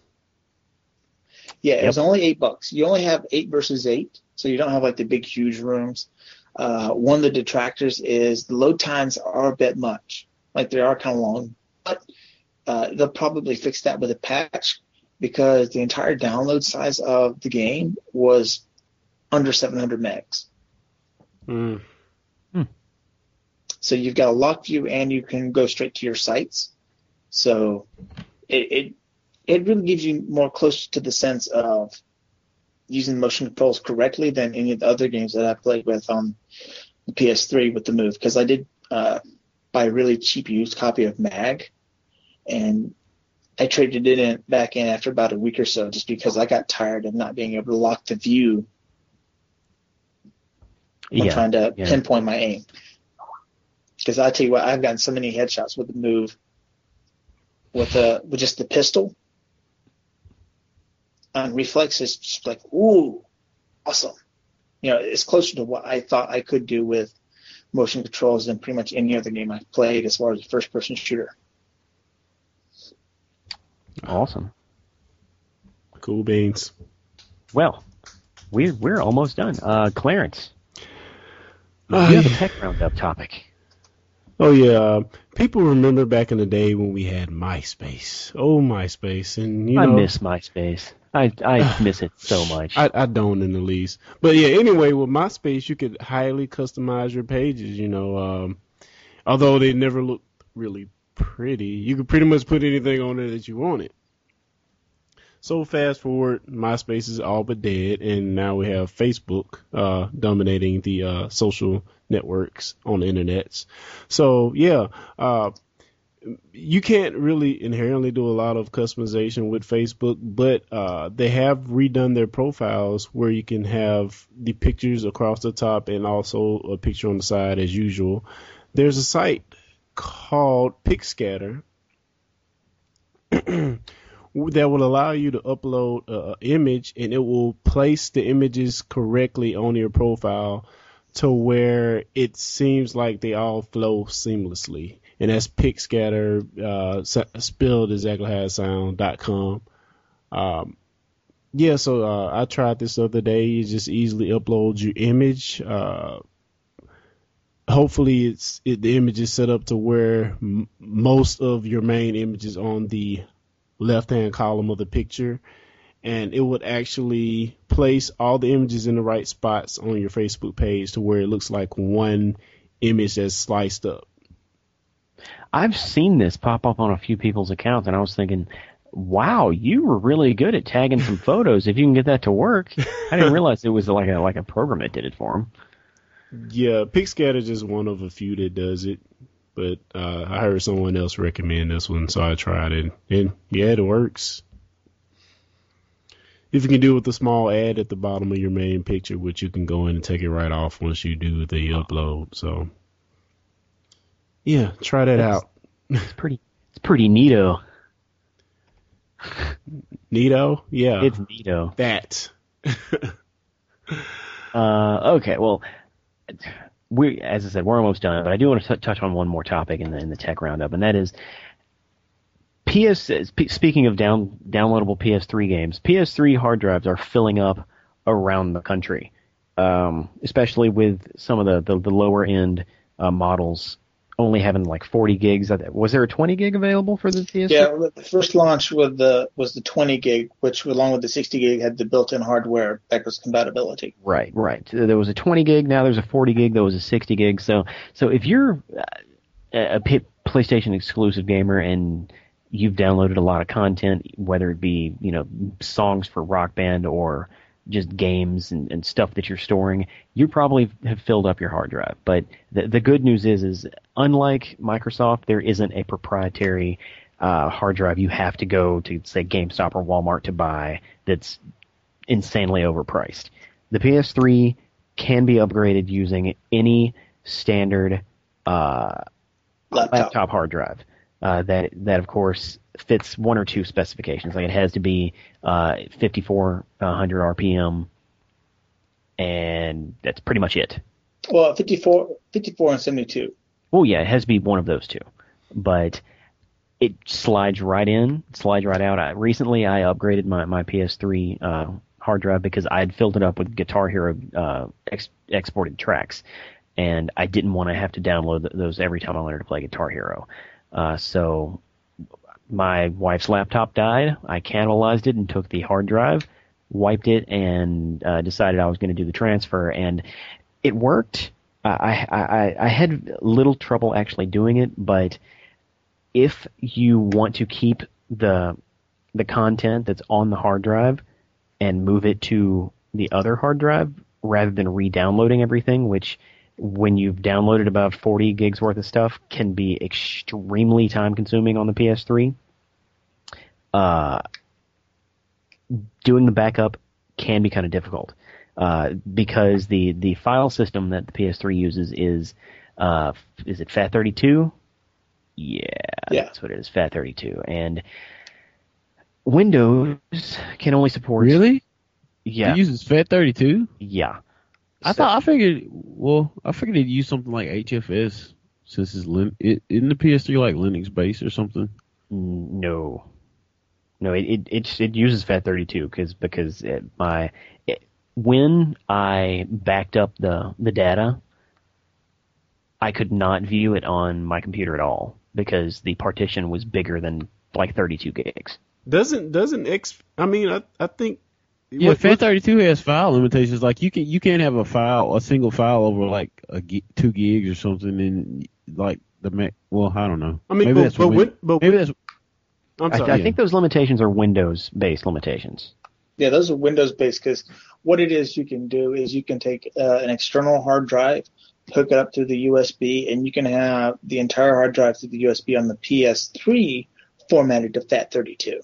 Yeah, Yep. it's only eight bucks. You only have eight versus eight, so you don't have like the big, huge rooms. Uh, one of the detractors is the load times are a bit much. Like they are kind of long, but uh, they'll probably fix that with a patch because the entire download size of the game was under 700 megs. Mm. So you've got a lock view and you can go straight to your sites. So it, it it really gives you more close to the sense of using motion controls correctly than any of the other games that I played with on the PS3 with the Move. Because I did uh, buy a really cheap used copy of Mag, and I traded it in back in after about a week or so, just because I got tired of not being able to lock the view when Yeah, trying to yeah. pinpoint my aim. Because I tell you what, I've gotten so many headshots with the move, with the with just the pistol. On reflex, it's just like, ooh, awesome. You know, it's closer to what I thought I could do with motion controls than pretty much any other game I've played as far as a first person shooter. awesome. Cool beans. Well, we're we're almost done. Uh, Clarence, you have a tech roundup topic. Oh yeah, people remember back in the day when we had MySpace. Oh MySpace, and you know, I miss MySpace. I I miss it so much. I, I don't in the least. But yeah, anyway, with MySpace, you could highly customize your pages. You know, um, although they never looked really pretty, you could pretty much put anything on there that you wanted. So fast forward, MySpace is all but dead, and now we have Facebook uh, dominating the uh, social networks on the internets. So yeah, uh, you can't really inherently do a lot of customization with Facebook, but uh, they have redone their profiles where you can have the pictures across the top and also a picture on the side as usual. There's a site called PicScatter that will allow you to upload an image and it will place the images correctly on your profile to where it seems like they all flow seamlessly. And that's PicScatter, uh, s- spelled exactly how it. Um, yeah, so uh, I tried this the other day. You just easily upload your image. Uh, hopefully, it's it, the image is set up to where m- most of your main images on the left hand column of the picture, and it would actually place all the images in the right spots on your Facebook page to where it looks like one image that's sliced up. I've seen this pop up on a few people's accounts, and I was thinking, wow, you were really good at tagging some photos. If you can get that to work, I didn't realize it was like a like a program that did it for them. Yeah, PicScatter is just one of a few that does it. But uh, I heard someone else recommend this one, so I tried it. And yeah, it works. If you can do it with a small ad at the bottom of your main picture, which you can go in and take it right off once you do the upload. So yeah, try that That's- out. It's pretty. It's pretty neato. Neato? Yeah. It's neato. that. Uh, okay, well, we as I said, we're almost done, but I do want to t- touch on one more topic in the in the tech roundup, and that is PS. sp- Speaking of down downloadable PS3 games, PS3 hard drives are filling up around the country, um, especially with some of the the, the lower end uh, models only having like 40 gigs. Was there a 20 gig available for the PS3? Yeah, the first launch with the was the 20 gig, which along with the 60 gig had the built-in hardware backwards compatibility. Right, right. There was a 20 gig. Now there's a 40 gig. There was a 60 gig. So, so if you're a, a, PlayStation exclusive gamer and you've downloaded a lot of content, whether it be you know songs for Rock Band or just games and, and stuff that you're storing, you probably have filled up your hard drive. But the the good news is, is unlike Microsoft, there isn't a proprietary uh, hard drive you have to go to say GameStop or Walmart to buy that's insanely overpriced. The PS3 can be upgraded using any standard uh, Laptop. laptop hard drive. Uh, that that of course fits one or two specifications. Like it has to be uh, 5400 RPM, and that's pretty much it. Well, 54, 54 and 72. Well, yeah, it has to be one of those two, but it slides right in, slides right out. I, recently, I upgraded my my PS3 uh, hard drive because I had filled it up with Guitar Hero uh, ex- exported tracks, and I didn't want to have to download th- those every time I wanted to play Guitar Hero. Uh, so my wife's laptop died. I cannibalized it and took the hard drive, wiped it, and uh, decided I was going to do the transfer. And it worked. I, I, I, had little trouble actually doing it, but if you want to keep the the content that's on the hard drive and move it to the other hard drive rather than re-downloading everything, which when you've downloaded about 40 gigs worth of stuff can be extremely time consuming on the PS3. Uh, doing the backup can be kind of difficult uh, because the, the file system that the PS3 uses is uh, is it FAT32? Yeah, Yeah. that's what it is, FAT32, and Windows can only support Really? yeah It uses FAT32? yeah. I So- thought I figured. Well, I figured it'd use something like HFS since it's Lin. It, isn't the PS3 like Linux based or something? No, no, it it it, it uses FAT32 because because it, my it, when I backed up the the data, I could not view it on my computer at all because the partition was bigger than like 32 gigs. Doesn't doesn't X? I mean, I I think. Yeah, what- what- FAT32 has file limitations. Like you can you can't have a file, a single file over like a two gigs or something, and like the Mac. Well, I don't know. I mean, maybe but, that's but, Win- when, but maybe that's I'm sorry. I think those limitations are Windows based limitations. Yeah, those are Windows based because what it is you can do is you can take uh, an external hard drive, hook it up to the USB, and you can have the entire hard drive through the USB on the PS3 formatted to FAT32.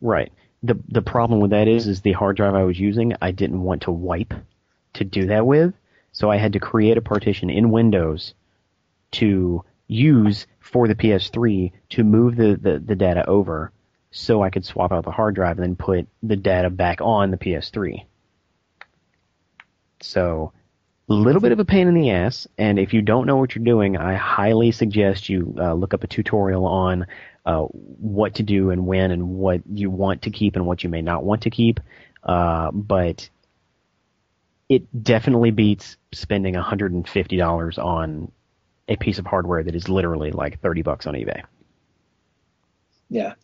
Right. The the problem with that is is the hard drive I was using I didn't want to wipe to do that with, so I had to create a partition in Windows to use for the PS3 to move the, the, the data over so I could swap out the hard drive and then put the data back on the PS3. So a little bit of a pain in the ass, and if you don't know what you're doing, I highly suggest you uh, look up a tutorial on uh, what to do and when and what you want to keep and what you may not want to keep. Uh, but it definitely beats spending $150 on a piece of hardware that is literally like 30 bucks on eBay. Yeah,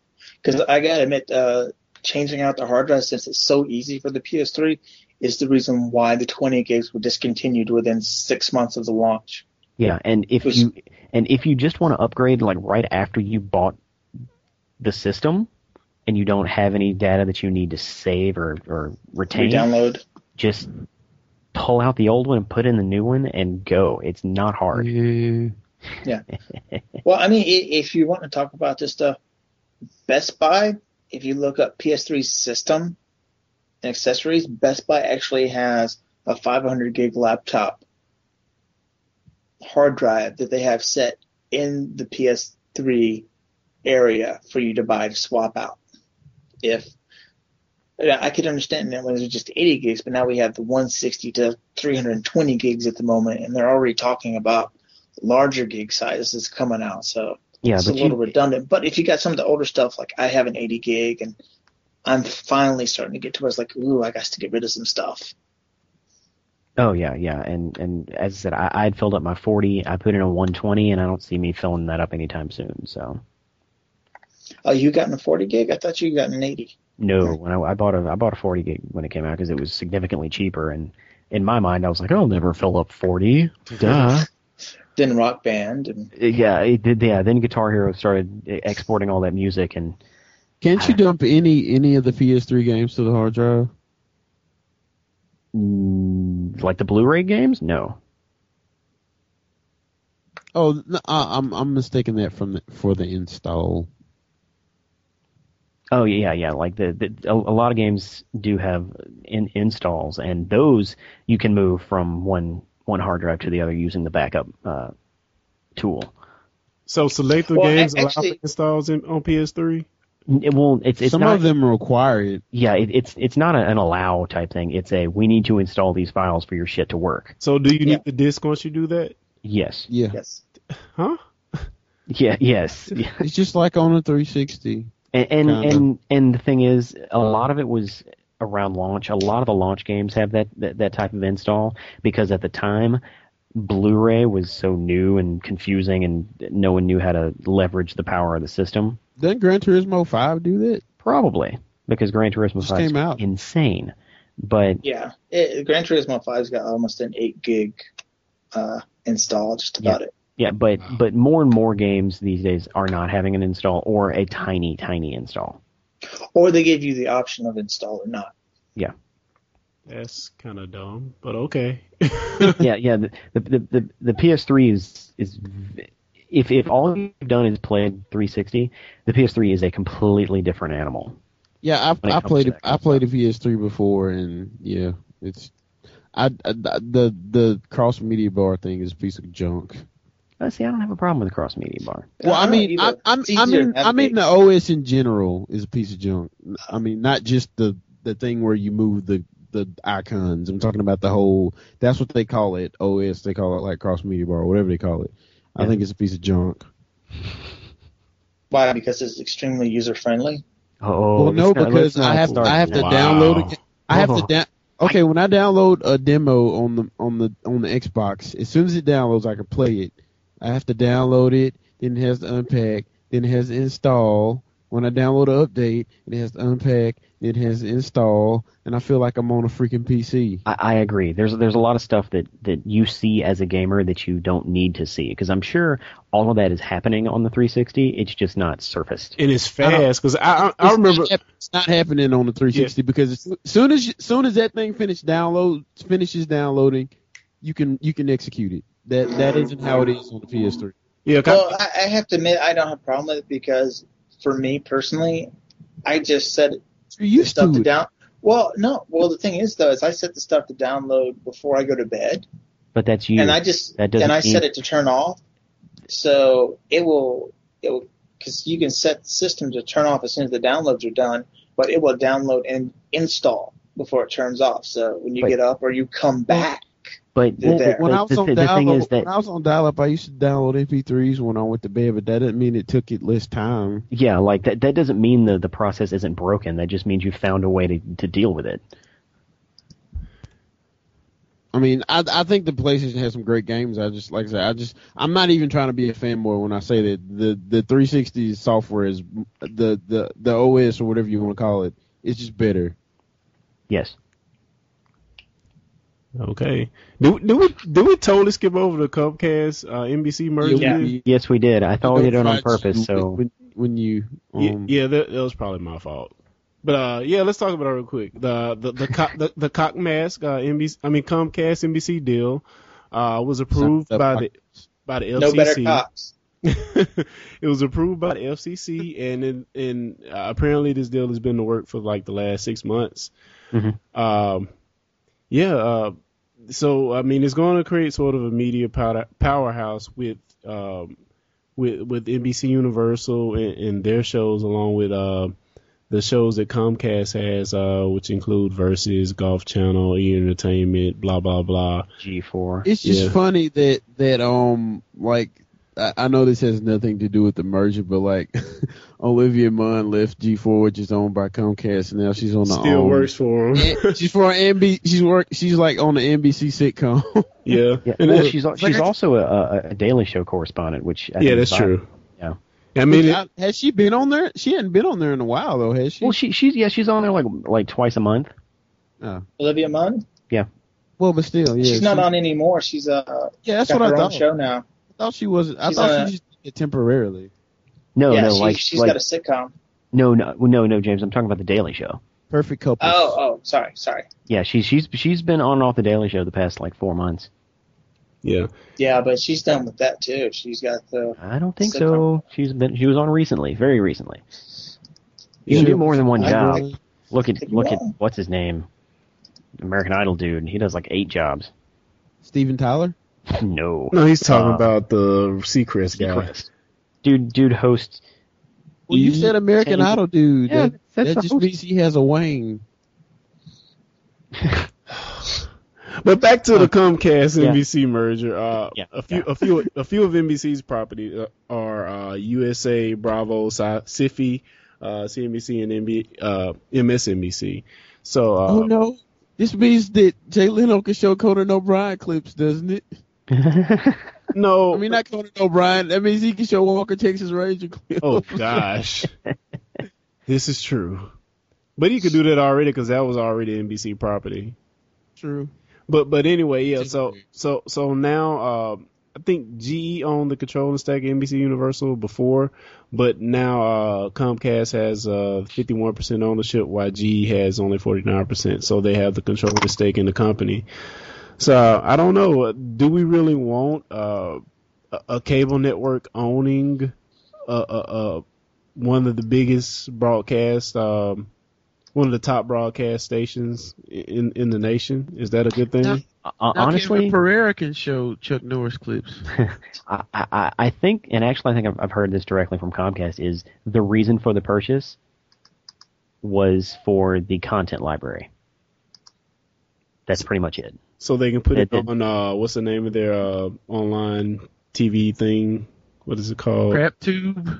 because I gotta admit, uh, changing out the hard drive since it's so easy for the PS3 is the reason why the 20 gigs were discontinued within six months of the launch. Yeah, and if Was- you and if you just want to upgrade like right after you bought the system and you don't have any data that you need to save or, or retain, Re-download. just pull out the old one and put in the new one and go. It's not hard. Yeah. Well, I mean, if you want to talk about this stuff, Best Buy, if you look up PS3 system and accessories, Best Buy actually has a 500 gig laptop hard drive that they have set in the PS3 area for you to buy to swap out. If I could understand that when it was just 80 gigs, but now we have the 160 to 320 gigs at the moment, and they're already talking about larger gig sizes coming out. So Yeah, it's a little you, redundant. But if you got some of the older stuff, like I have an 80 gig, and I'm finally starting to get to where it's like, ooh, I got to get rid of some stuff. oh yeah, yeah, and and as I said, I, I had filled up my 40. I put in a 120, and I don't see me filling that up anytime soon. So Oh, you got in a 40 gig? I thought you got an 80. no, when I, I bought a I bought a 40 gig when it came out because it was significantly cheaper, and in my mind, I was like, I'll never fill up 40. Duh. Then Rock Band, and uh, yeah, it did. Yeah, then Guitar Hero started exporting all that music, and Can't you dump any any of the PS3 games to the hard drive? mm, like the Blu-ray games, no. Oh, no, I, I'm I'm mistaking that from the, for the install. Oh yeah, yeah. Like the, the a, a lot of games do have in, installs, and those you can move from one one hard drive to the other using the backup uh, tool. So selected Well, games allow actually- for installs in, on PS3. It will. It's it's Some not. of them require it. Yeah, it, it's it's not a, an allow type thing. It's a we need to install these files for your shit to work. So do you Yeah. need the disc once you do that? Yes. Yeah, yes. Huh? Yeah. Yes. It's just like on a 360. And and, and and the thing is, a lot of it was around launch. A lot of the launch games have that, that that type of install because at the time, Blu-ray was so new and confusing, and no one knew how to leverage the power of the system. Doesn't Gran Turismo 5 do that? Probably because Gran Turismo 5 is came out. insane. But Yeah. It, Gran Turismo 5's got almost an 8 gig uh, install, just about it. yeah, but but more and more games these days are not having an install or a tiny tiny install. Or they give you the option of install or not. That's kind of dumb, but okay. yeah, yeah. The, the the the the PS3 is is if if all you've done is played 360, the PS3 is a completely different animal. Yeah, I, I played to it. that kind I played a PS3 before, and yeah, it's I, I the the cross media bar thing is a piece of junk. Uh, see, I don't have a problem with the cross media bar. Well, I don't mean, I, I'm, I mean, I mean, the OS in general is a piece of junk. I mean, not just the the thing where you move the the icons. I'm talking about the whole. That's what they call it. OS. They call it like cross media bar or whatever they call it. I think it's a piece of junk. Why? Because it's extremely user friendly. Oh, well, no, let's not- let's because I have start I have to Wow. download it. I have to down. Okay, when I download a demo on the on the on the Xbox, as soon as it downloads, I can play it. I have to download it, then it has to unpack, then it has to install. When I download an update, it has to unpack, it has to install, and I feel like I'm on a freaking PC. I, I agree. There's there's a lot of stuff that, that you see as a gamer that you don't need to see because I'm sure all of that is happening on the 360. It's just not surfaced. And it's uh-huh. fast because I, I I It's remember not, it's not happening on the 360 because as soon as soon as that thing finish download finishes downloading, you can you can execute it. That that isn't how it is on the PS3. yeah. 'cause Well, I, I have to admit, I don't have a problem with it because for me personally, I just set You're the used stuff to to down. Well, no. Well, the thing is though, is I set the stuff to download before I go to bed, But that's you. and I just That and I mean- set it to turn off, so it will it will because you can set the system to turn off as soon as the downloads are done, but it will download and install before it turns off. So when you But- get up or you come back, but Well, the, When the- I was on the- the thing dial is that when I was on dial up, I used to download MP3s when I went to bed, but that didn't mean it took it less time. yeah, like that that doesn't mean the the process isn't broken. That just means you found a way to to deal with it. I mean, I I think the PlayStation has some great games. I just like I said, I just I'm not even trying to be a fanboy when I say that the the 360 software is the the the OS or whatever you want to call it. It's just better. Yes. Okay. Do do we do we totally skip over the Comcast uh, NBC merger? Yeah. Yes, we did. I thought we did it on purpose. you So when, when you Yeah, um, yeah that, that was probably my fault. But uh, yeah, let's talk about it real quick. The the the cock, the, the cock mask uh, NBC, I mean Comcast NBC deal uh, was approved Sounds by like- the by the FCC. No better FCC. cops. it was approved by the FCC, and in, and uh, apparently this deal has been in the work for like the last six months. Mhm. Um, yeah. Uh, so I mean, it's going to create sort of a media power, powerhouse with um, with with NBC Universal and, and their shows, along with uh, the shows that Comcast has, uh, which include Versus, Golf Channel, E Entertainment, blah blah blah. G4. It's just Yeah. funny that that um like I, I know this has nothing to do with the merger, but like Olivia Munn left G4, which is owned by Comcast, and now she's on the Still own- works for them. She's for NBC. She's work. She's like on the NBC sitcom. yeah. Yeah, And well, it- she's like she's I- also a, a, a Daily Show correspondent, which I yeah, think that's is true. Yeah. I mean, it, I- has she been on there? She hadn't been on there in a while though, has she? Well, she she's yeah she's on there like like twice a month. Oh. Olivia Munn. Yeah. Well, but still, yeah. She's not she- on anymore. She's uh Yeah, that's got what I her own thought. show now. I thought she was. I She's thought a- she just did it temporarily. No, yeah, no, she, like she's like got a sitcom. no, no, no, no, James. I'm talking about the Daily Show. Perfect couple. Oh, oh, sorry, sorry. Yeah, she's she's she's been on and off the Daily Show the past like four months. yeah. Yeah, but she's done with that too. She's got the. I don't think Sitcom. so. She's been she was on recently, very recently. You can Yeah. do more than one I job. agree. Look at look at what's his name, American Idol dude. He does like eight jobs. Steven Tyler. No, No, he's talking Uh, about the Seacrest guy. Seacrest. Dude, dude hosts. Well, you said American ten- Idol, dude. Yeah, that that's that the just host. means he has a wing. But back to the Comcast Yeah. NBC merger. Uh, Yeah, a few, yeah. a few, a few of NBC's properties uh, are uh, USA, Bravo, Sci- Syfy, uh, CNBC, and NB, uh, MSNBC. So, uh, oh no, this means that Jay Leno can show Conan O'Brien clips, doesn't it? no, I mean, not Conan O'Brien. That means he can show Walker Texas Ranger clips. oh gosh, this is true. But he could do that already because that was already NBC property. true. But but anyway, yeah. So so so now, um, I think GE owned the controlling stake of NBC Universal before, but now uh, Comcast has uh 51% ownership, while GE has only 49%. So they have the controlling stake in the company. So uh, I don't know. Do we really want uh, a, a cable network owning uh, uh, uh, one of the biggest broadcast? Um, one of the top broadcast stations in in the nation. Is that a good thing? Now- Uh, Now, honestly, Kevin Pereira can show Chuck Norris clips. I, I, I think, and actually, I think I've, I've heard this directly from Comcast. Is the reason for the purchase was for the content library. That's pretty much it. So they can put it, It- it- on uh what's the name of their uh online TV thing? What is it called? Crap tube.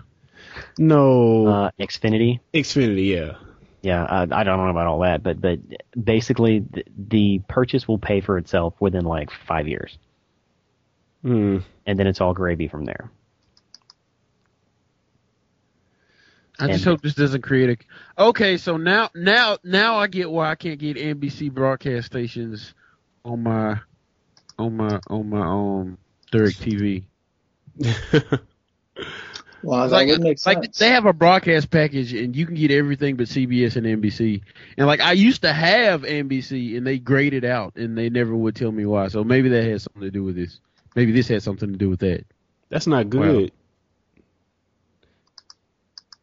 No, Uh, Xfinity. Xfinity. Yeah. Yeah, I, I don't know about all that, but but basically, the, the purchase will pay for itself within like five years, Hmm. and then it's all gravy from there. I just And- hope this doesn't create a. Okay, so now now now I get why I can't get NBC broadcast stations on my on my on my um DirecTV. Well, that like, would make sense. like they have a broadcast package and you can get everything but CBS and NBC. And like I used to have NBC and they graded out and they never would tell me why. So maybe that has something to do with this. Maybe this had something to do with that. That's not good.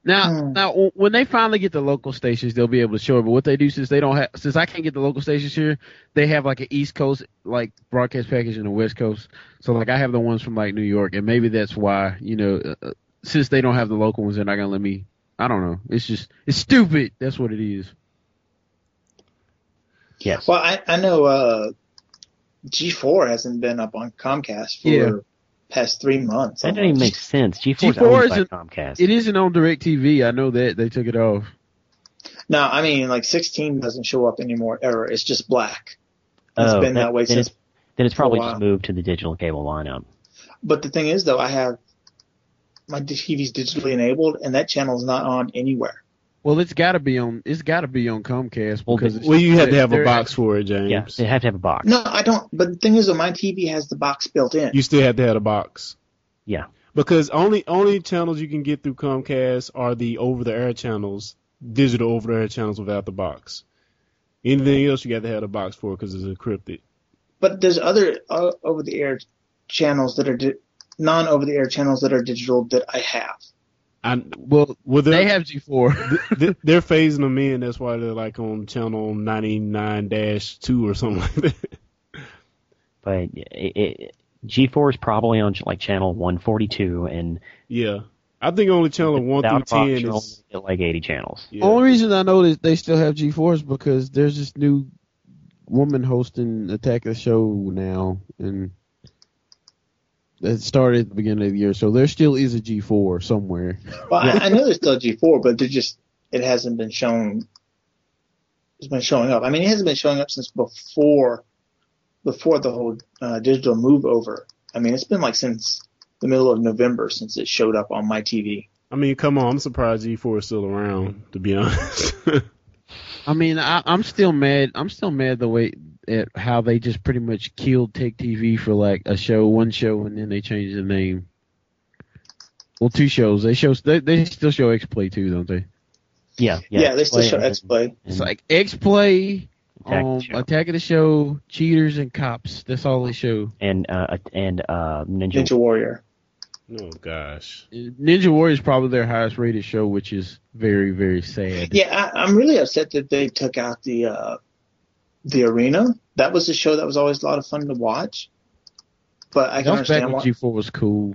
Now, Hmm. now when they finally get the local stations, they'll be able to show it. But what they do since they don't have, since I can't get the local stations here, they have like an East Coast like broadcast package and a West Coast. So like I have the ones from like New York, and maybe that's why you know, uh, uh, since they don't have the local ones, they're not gonna let me. I don't know. It's just it's stupid. That's what it is. Yes. Well, I, I know uh, G4 hasn't been up on Comcast for Yeah. Past three months. that doesn't even make sense. G4 is G4 owned by isn't- Comcast. It isn't on DirecTV. I know that they took it off. No, I mean like 16 doesn't show up anymore ever. It's just black. It's Oh, been that- that way then since. it's, then it's probably just moved to the digital cable lineup. But the thing is, though, I have my TV's digitally enabled, and that channel is not on anywhere. Well, it's got to be on. It's got to be on Comcast Well, because the- it's- Well, you have to have a box for it, James. Yeah, they have to have a box. No, I don't. But the thing is, though, my TV has the box built in. You still have to have a box. Yeah. Because only only channels you can get through Comcast are the over the air channels digital over the air channels without the box. Anything else you got to have a box for because it's encrypted. But there's other uh, over the air channels that are di- non over the air channels that are digital that I have. I Well, well they have G4. they're phasing them in. That's why they're like on channel ninety nine dash two or something like that. But it, it, G4 is probably on like channel 142, and Yeah, I think only channel one through box, ten you're only is. get like 80 channels. Yeah. Only reason I know that they still have G4 is because there's this new woman hosting Attack of the Show now, and it started at the beginning of the year, so there still is a G4 somewhere. Well, I, I know there's still G4, but they're just it hasn't been shown. It's been showing up. I mean, it hasn't been showing up since before before the whole uh, digital move over. I mean, it's been like since the middle of November since it showed up on my TV. I mean, come on, I'm surprised G4 is still around. To be honest. I mean, I, I'm still mad. I'm still mad the way at how they just pretty much killed TechTV for like a show, one show, and then they changed the name. Well, two shows. They show they, they still show X Play too, don't they? Yeah, Yeah, yeah. they still show X Play. It's like X Play, Attack of the um, Show. Attack of the Show, Cheaters, and Cops. That's all they show. and uh, and uh, Ninja. Ninja Warrior. oh gosh. Ninja Warrior is probably their highest rated show, which is very very sad. Yeah, I, I'm really upset that they took out the uh, the arena. That was a show that was always a lot of fun to watch. But I can That was back understand when why. G4 was cool.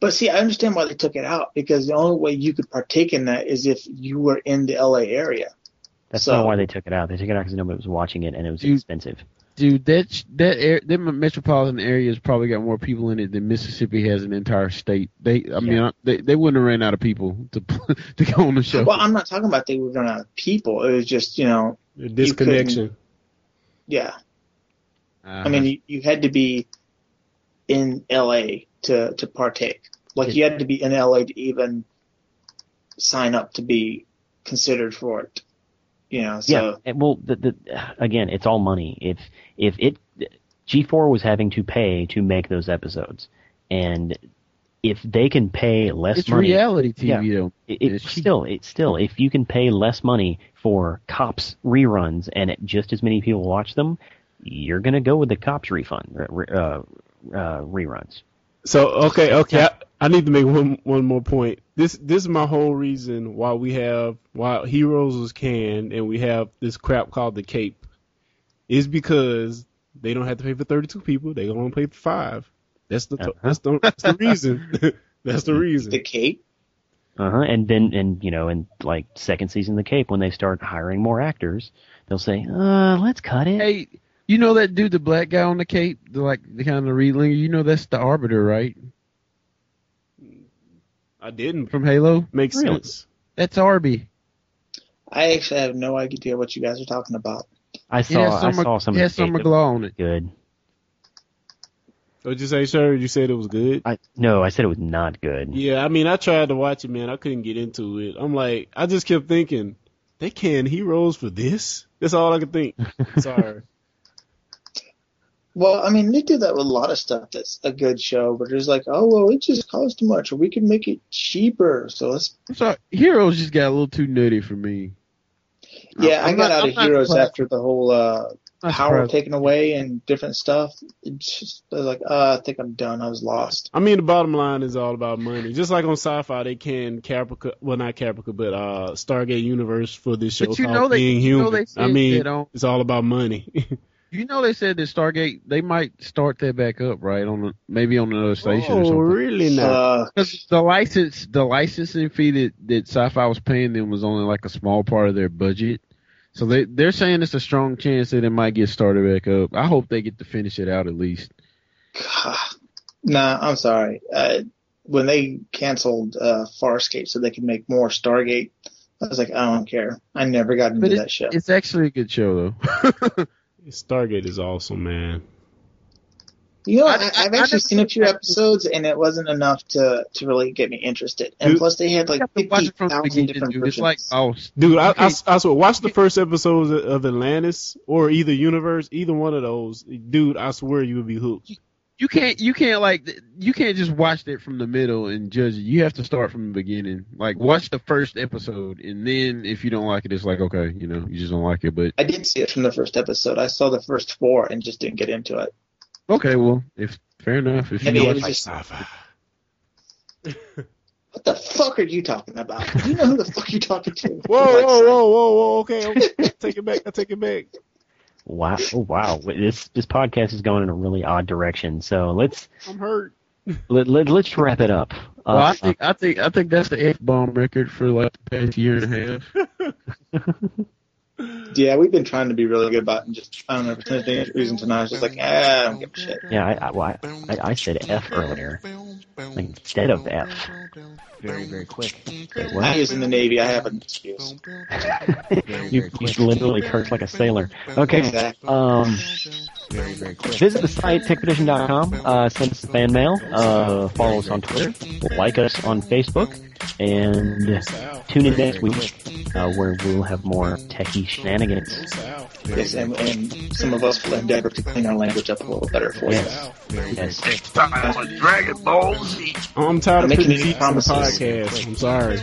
But see, I understand why they took it out because the only way you could partake in that is if you were in the LA area. That's So- not why they took it out. They took it out because nobody was watching it and it was Dude. expensive. Dude, that sh- that air, that metropolitan area has probably got more people in it than Mississippi has an entire state. They, I mean, Yeah. I- they they wouldn't have ran out of people to to go on the show. Well, I'm not talking about they would run out of people. It was just, you know, The disconnection. Yeah. Uh, I mean, you, you had to be in LA to to partake. Like you had to be in LA to even sign up to be considered for it. You know, so yeah. and- Well, the, the again, it's all money. If if it G4 was having to pay to make those episodes, and if they can pay less money. it's money, reality TV Yeah. though. it, it It's still it's still if you can pay less money for cops reruns and it, just as many people watch them, you're gonna go with the cops refund uh, uh, uh, reruns. So okay, okay, I, I need to make one one more point. This this is my whole reason why we have why Heroes was canned and we have this crap called the Cape, is because they don't have to pay for thirty two people. They only pay for five. That's the Uh-huh. that's the that's the reason. that's the reason. the. Cape. Uh huh. And then and you know in like second season of the Cape when they start hiring more actors, they'll say, uh, let's cut it. Hey, you know that dude, the black guy on the cape, the like the kind of readlinger. You know that's the Arbiter, right? I didn't From Halo. Makes Really? sense. That's Arby. I actually have no idea what you guys are talking about. I saw has I saw some it of has the Summer Glau on it. Good. What'd you say, sir? You said it was good. I no, I said it was not good. Yeah, I mean, I tried to watch it, man. I couldn't get into it. I'm like, I just kept thinking, they can heroes for this. That's all I could think. Sorry. Well, I mean, they do that with a lot of stuff that's a good show, but it's like, oh, well, it just costs too much, or we can make it cheaper. So let's. I'm sorry, Heroes just got a little too nutty for me. Yeah, I'm I got not- out I'm of Heroes surprised. after the whole uh, Not power surprised. taken away and different stuff. It's just I was like, uh, I think I'm done. I was lost. I mean, the bottom line is all about money. Just like on Syfy, they can Caprica, well, not Caprica, but uh, Stargate Universe for this show But you know they- Being you know Human. they I mean, that on- it's all about money. You know they said that Stargate they might start that back up, right? On the, maybe on another station or oh, something. really? Not. Uh, 'Cause the license, the licensing fee that, that Syfy was paying them was only like a small part of their budget. So they they're saying it's a strong chance that it might get started back up. I hope they get to finish it out at least. nah, I'm sorry. Uh, when they canceled uh, Farscape so they could make more Stargate, I was like, I don't care. I never got into But that show. It's actually a good show though. Stargate is awesome, man. You know, I- I, I- I've actually never seen a few episodes, and it wasn't enough to to really get me interested. And Dude, plus, they had like you have to watch fifty it from the thousand beginning, different dude. versions. Like oh, Dude, I, I, I swear, watch the first episodes of Atlantis or either Universe, either one of those. Dude, I swear you would be hooked. you can't you can't like you can't just watch it from the middle and judge it. You have to start from the beginning. Like watch the first episode and then if you don't like it, it's like okay, you know, you just don't like it. But I did see it from the first episode. I saw the first four and just didn't get into it. Okay, well, if fair enough, if I you mean, it like was Like just sci-fi. what the fuck are you talking about? Do You know who the fuck you're talking to? Whoa, whoa, whoa, whoa, whoa. Okay, okay. Take it back. I take it back. Wow, oh, wow! This this podcast is going in a really odd direction. So let's I'm hurt. let, let let's wrap it up. well, I Uh, think I think I think that's the F bomb record for like the past year and a half. Yeah, we've been trying to be really good about it and just I don't know for some reason tonight I was just like, ah, I don't give a shit. yeah, I, I, well, I, I said F earlier instead of F. Very very quick. Wait, I was in the Navy. I have an excuse. you, you literally cursed like a sailor. Okay. Exactly. Um, visit the site techpedition.com. Uh, send us fan mail. Uh, follow us on Twitter. Like us on Facebook. And tune in next week uh, where we'll have more techie shenanigans. Yes, and, and some of us will endeavor to clean our language up a little better for you. Yes. Yes. Time on Dragon Ball Z. I'm tired of Making putting these beats on the promises. Podcast. I'm sorry.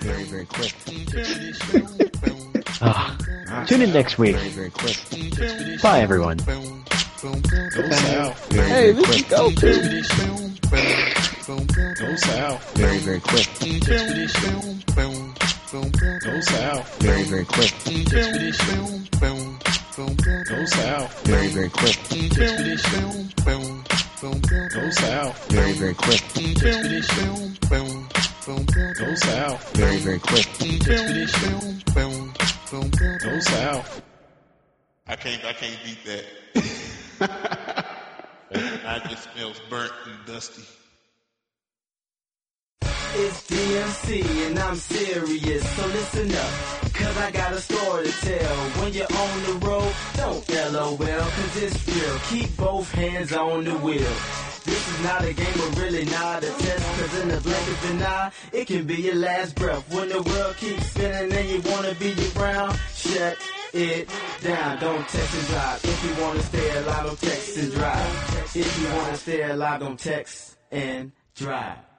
Very, very quick. Ah, tune in next week. Bye, everyone. Go south. Hey, this is go. Go south. Very, very quick. Go south. Very, very quick. Go south. Very, very quick. Go south. Very, very quick. Go south. Very, very quick. Go south. I can't, I can't beat that. I just smells burnt and dusty. It's DMC and I'm serious, so listen up. Cause I got a story to tell. When you're on the road, don't LOL, cause it's real. Keep both hands on the wheel. This is not a game, but really not a test. Cause in the blink of an eye, it can be your last breath. When the world keeps spinning and you wanna be around, shut it down. Don't text and drive. If you wanna stay alive, don't text and drive. If you wanna stay alive, don't text and drive.